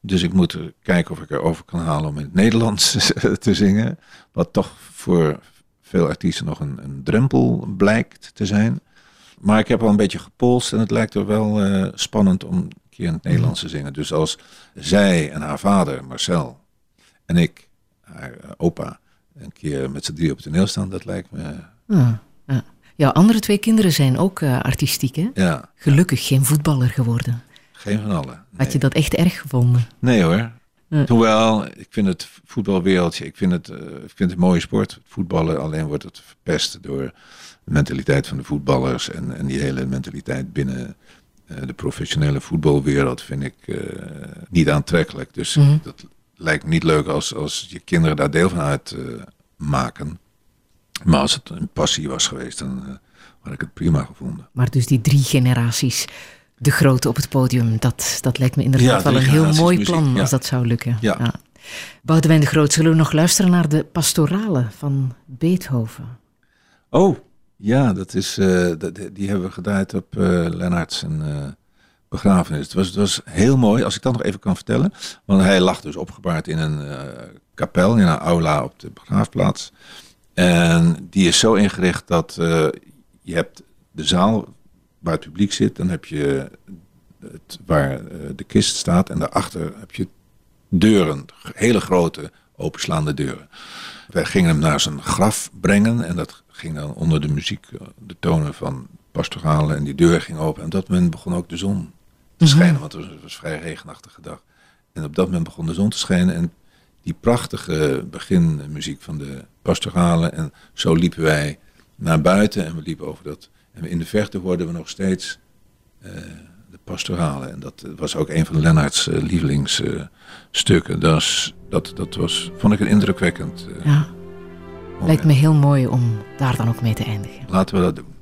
Dus ik moet kijken of ik erover kan halen om in het Nederlands te zingen. Wat toch voor veel artiesten nog een, een drempel blijkt te zijn. Maar ik heb al een beetje gepolst en het lijkt er wel spannend om een keer in het Nederlands te zingen. Dus als zij en haar vader, Marcel, en ik, haar eh, opa, een keer met z'n drie op het toneel staan, dat lijkt me... Ah, ja. Jouw andere twee kinderen zijn ook eh, artistiek, hè? Ja, Gelukkig geen voetballer geworden. geen van allen. Had je dat echt erg gevonden? Nee hoor. Ja. Hoewel, ik vind het voetbalwereldje, ik vind het, eh, ik vind het een mooie sport. Voetballen, alleen wordt het verpest door de mentaliteit van de voetballers. En, en die hele mentaliteit binnen de professionele voetbalwereld vind ik niet aantrekkelijk. Dus Mhm. dat lijkt me niet leuk als, als je kinderen daar deel van uitmaken. maar als het een passie was geweest, dan eh, had ik het prima gevonden. Maar dus die drie generaties, de grote op het podium, dat, dat lijkt me inderdaad Ja, wel een heel mooi muziek, plan ja. als dat zou lukken. Ja. Boudewijn de Groot, zullen we nog luisteren naar de pastorale van Beethoven? Oh, ja, dat is, eh, dat, die hebben we gedraaid op eh Lennarts en, eh, begrafenis. Het was, het was heel mooi, als ik dat nog even kan vertellen. Want hij lag dus opgebaard in een eh, kapel, in een aula op de begraafplaats. En die is zo ingericht dat eh, je hebt de zaal waar het publiek zit. Dan heb je het, waar eh, de kist staat. En daarachter heb je deuren, hele grote openslaande deuren. Wij gingen hem naar zijn graf brengen en dat ging dan onder de muziek, de tonen van pastorale en die deur ging open. En op dat moment begon ook de zon te schijnen, want het was, het was een vrij regenachtige dag. En op dat moment begon de zon te schijnen en die prachtige beginmuziek van de pastorale. En zo liepen wij naar buiten en we liepen over dat. En in de verte hoorden we nog steeds eh, de pastorale. En dat was ook een van Lennarts eh, lievelingsstukken. dat, dat, dat was, vond ik een indrukwekkend. eh, Ja. Lijkt me heel mooi om daar dan ook mee te eindigen. Laten we dat doen.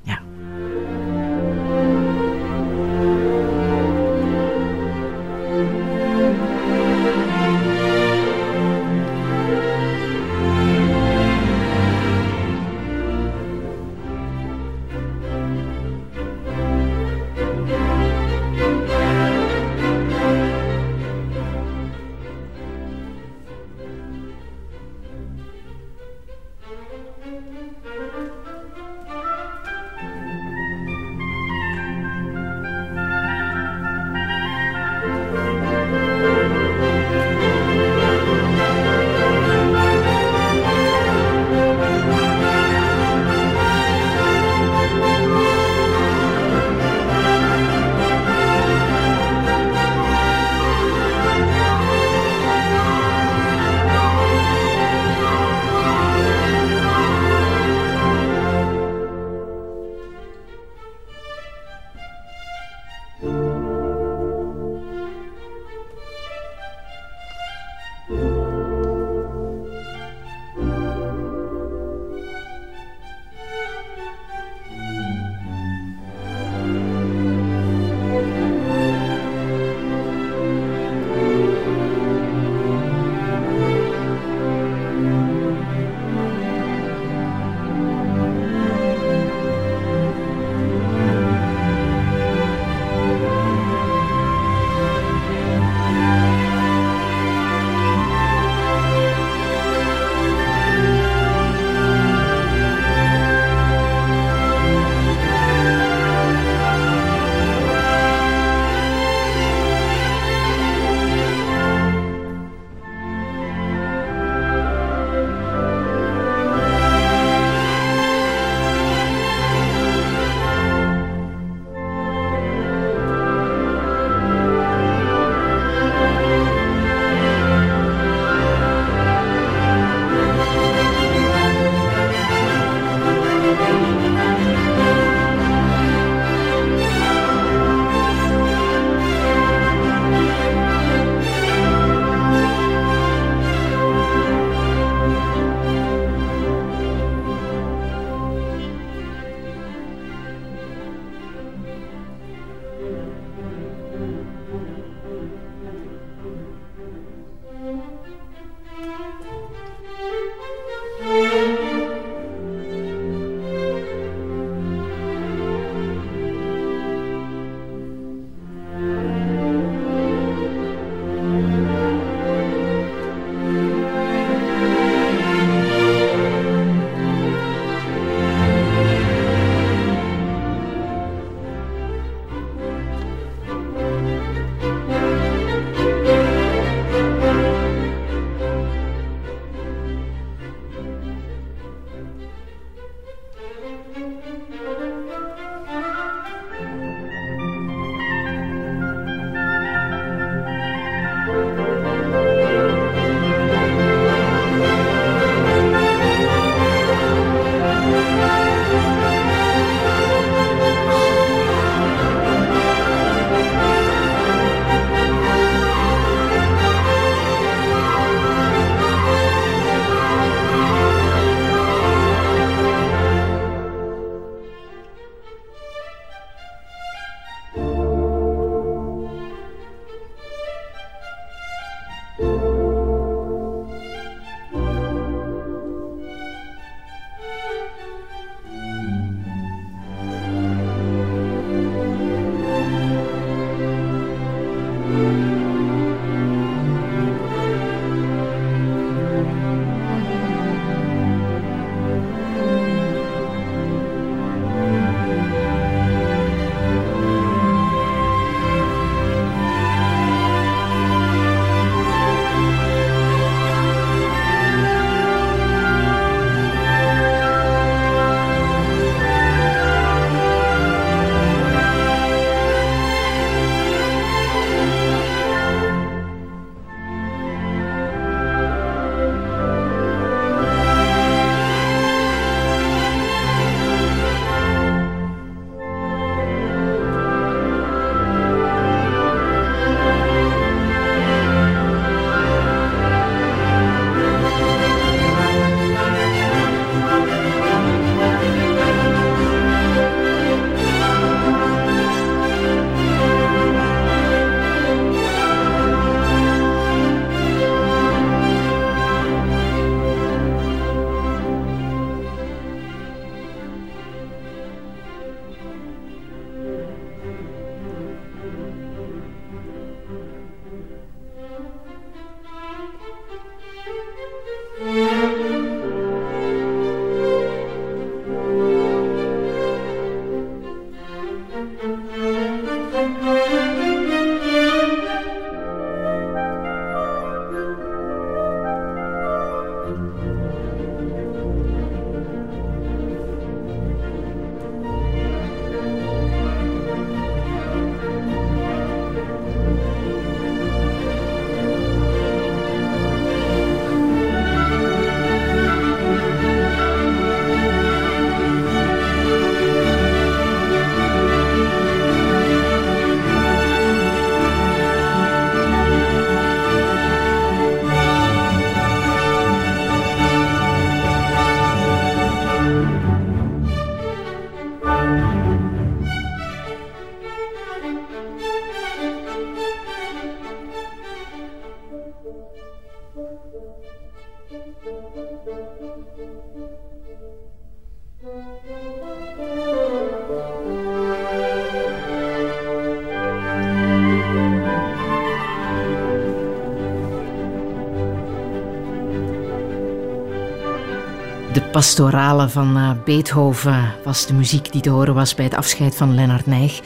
Pastorale van eh, Beethoven was de muziek die te horen was bij het afscheid van Lennart Nijg.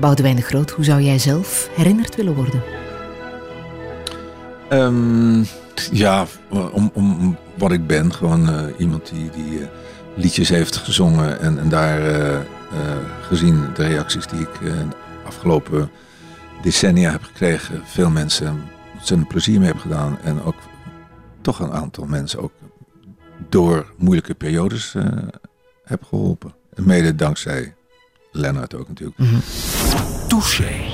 Boudewijn de Groot, hoe zou jij zelf herinnerd willen worden? Ehm, ja, om, om wat ik ben. Gewoon eh, iemand die, die eh, liedjes heeft gezongen en, en daar gezien de reacties die ik de afgelopen decennia heb gekregen, veel mensen ontzettend plezier mee hebben gedaan. En ook toch een aantal mensen ook door moeilijke periodes eh, heb geholpen. En mede dankzij Lennart ook natuurlijk. Touché.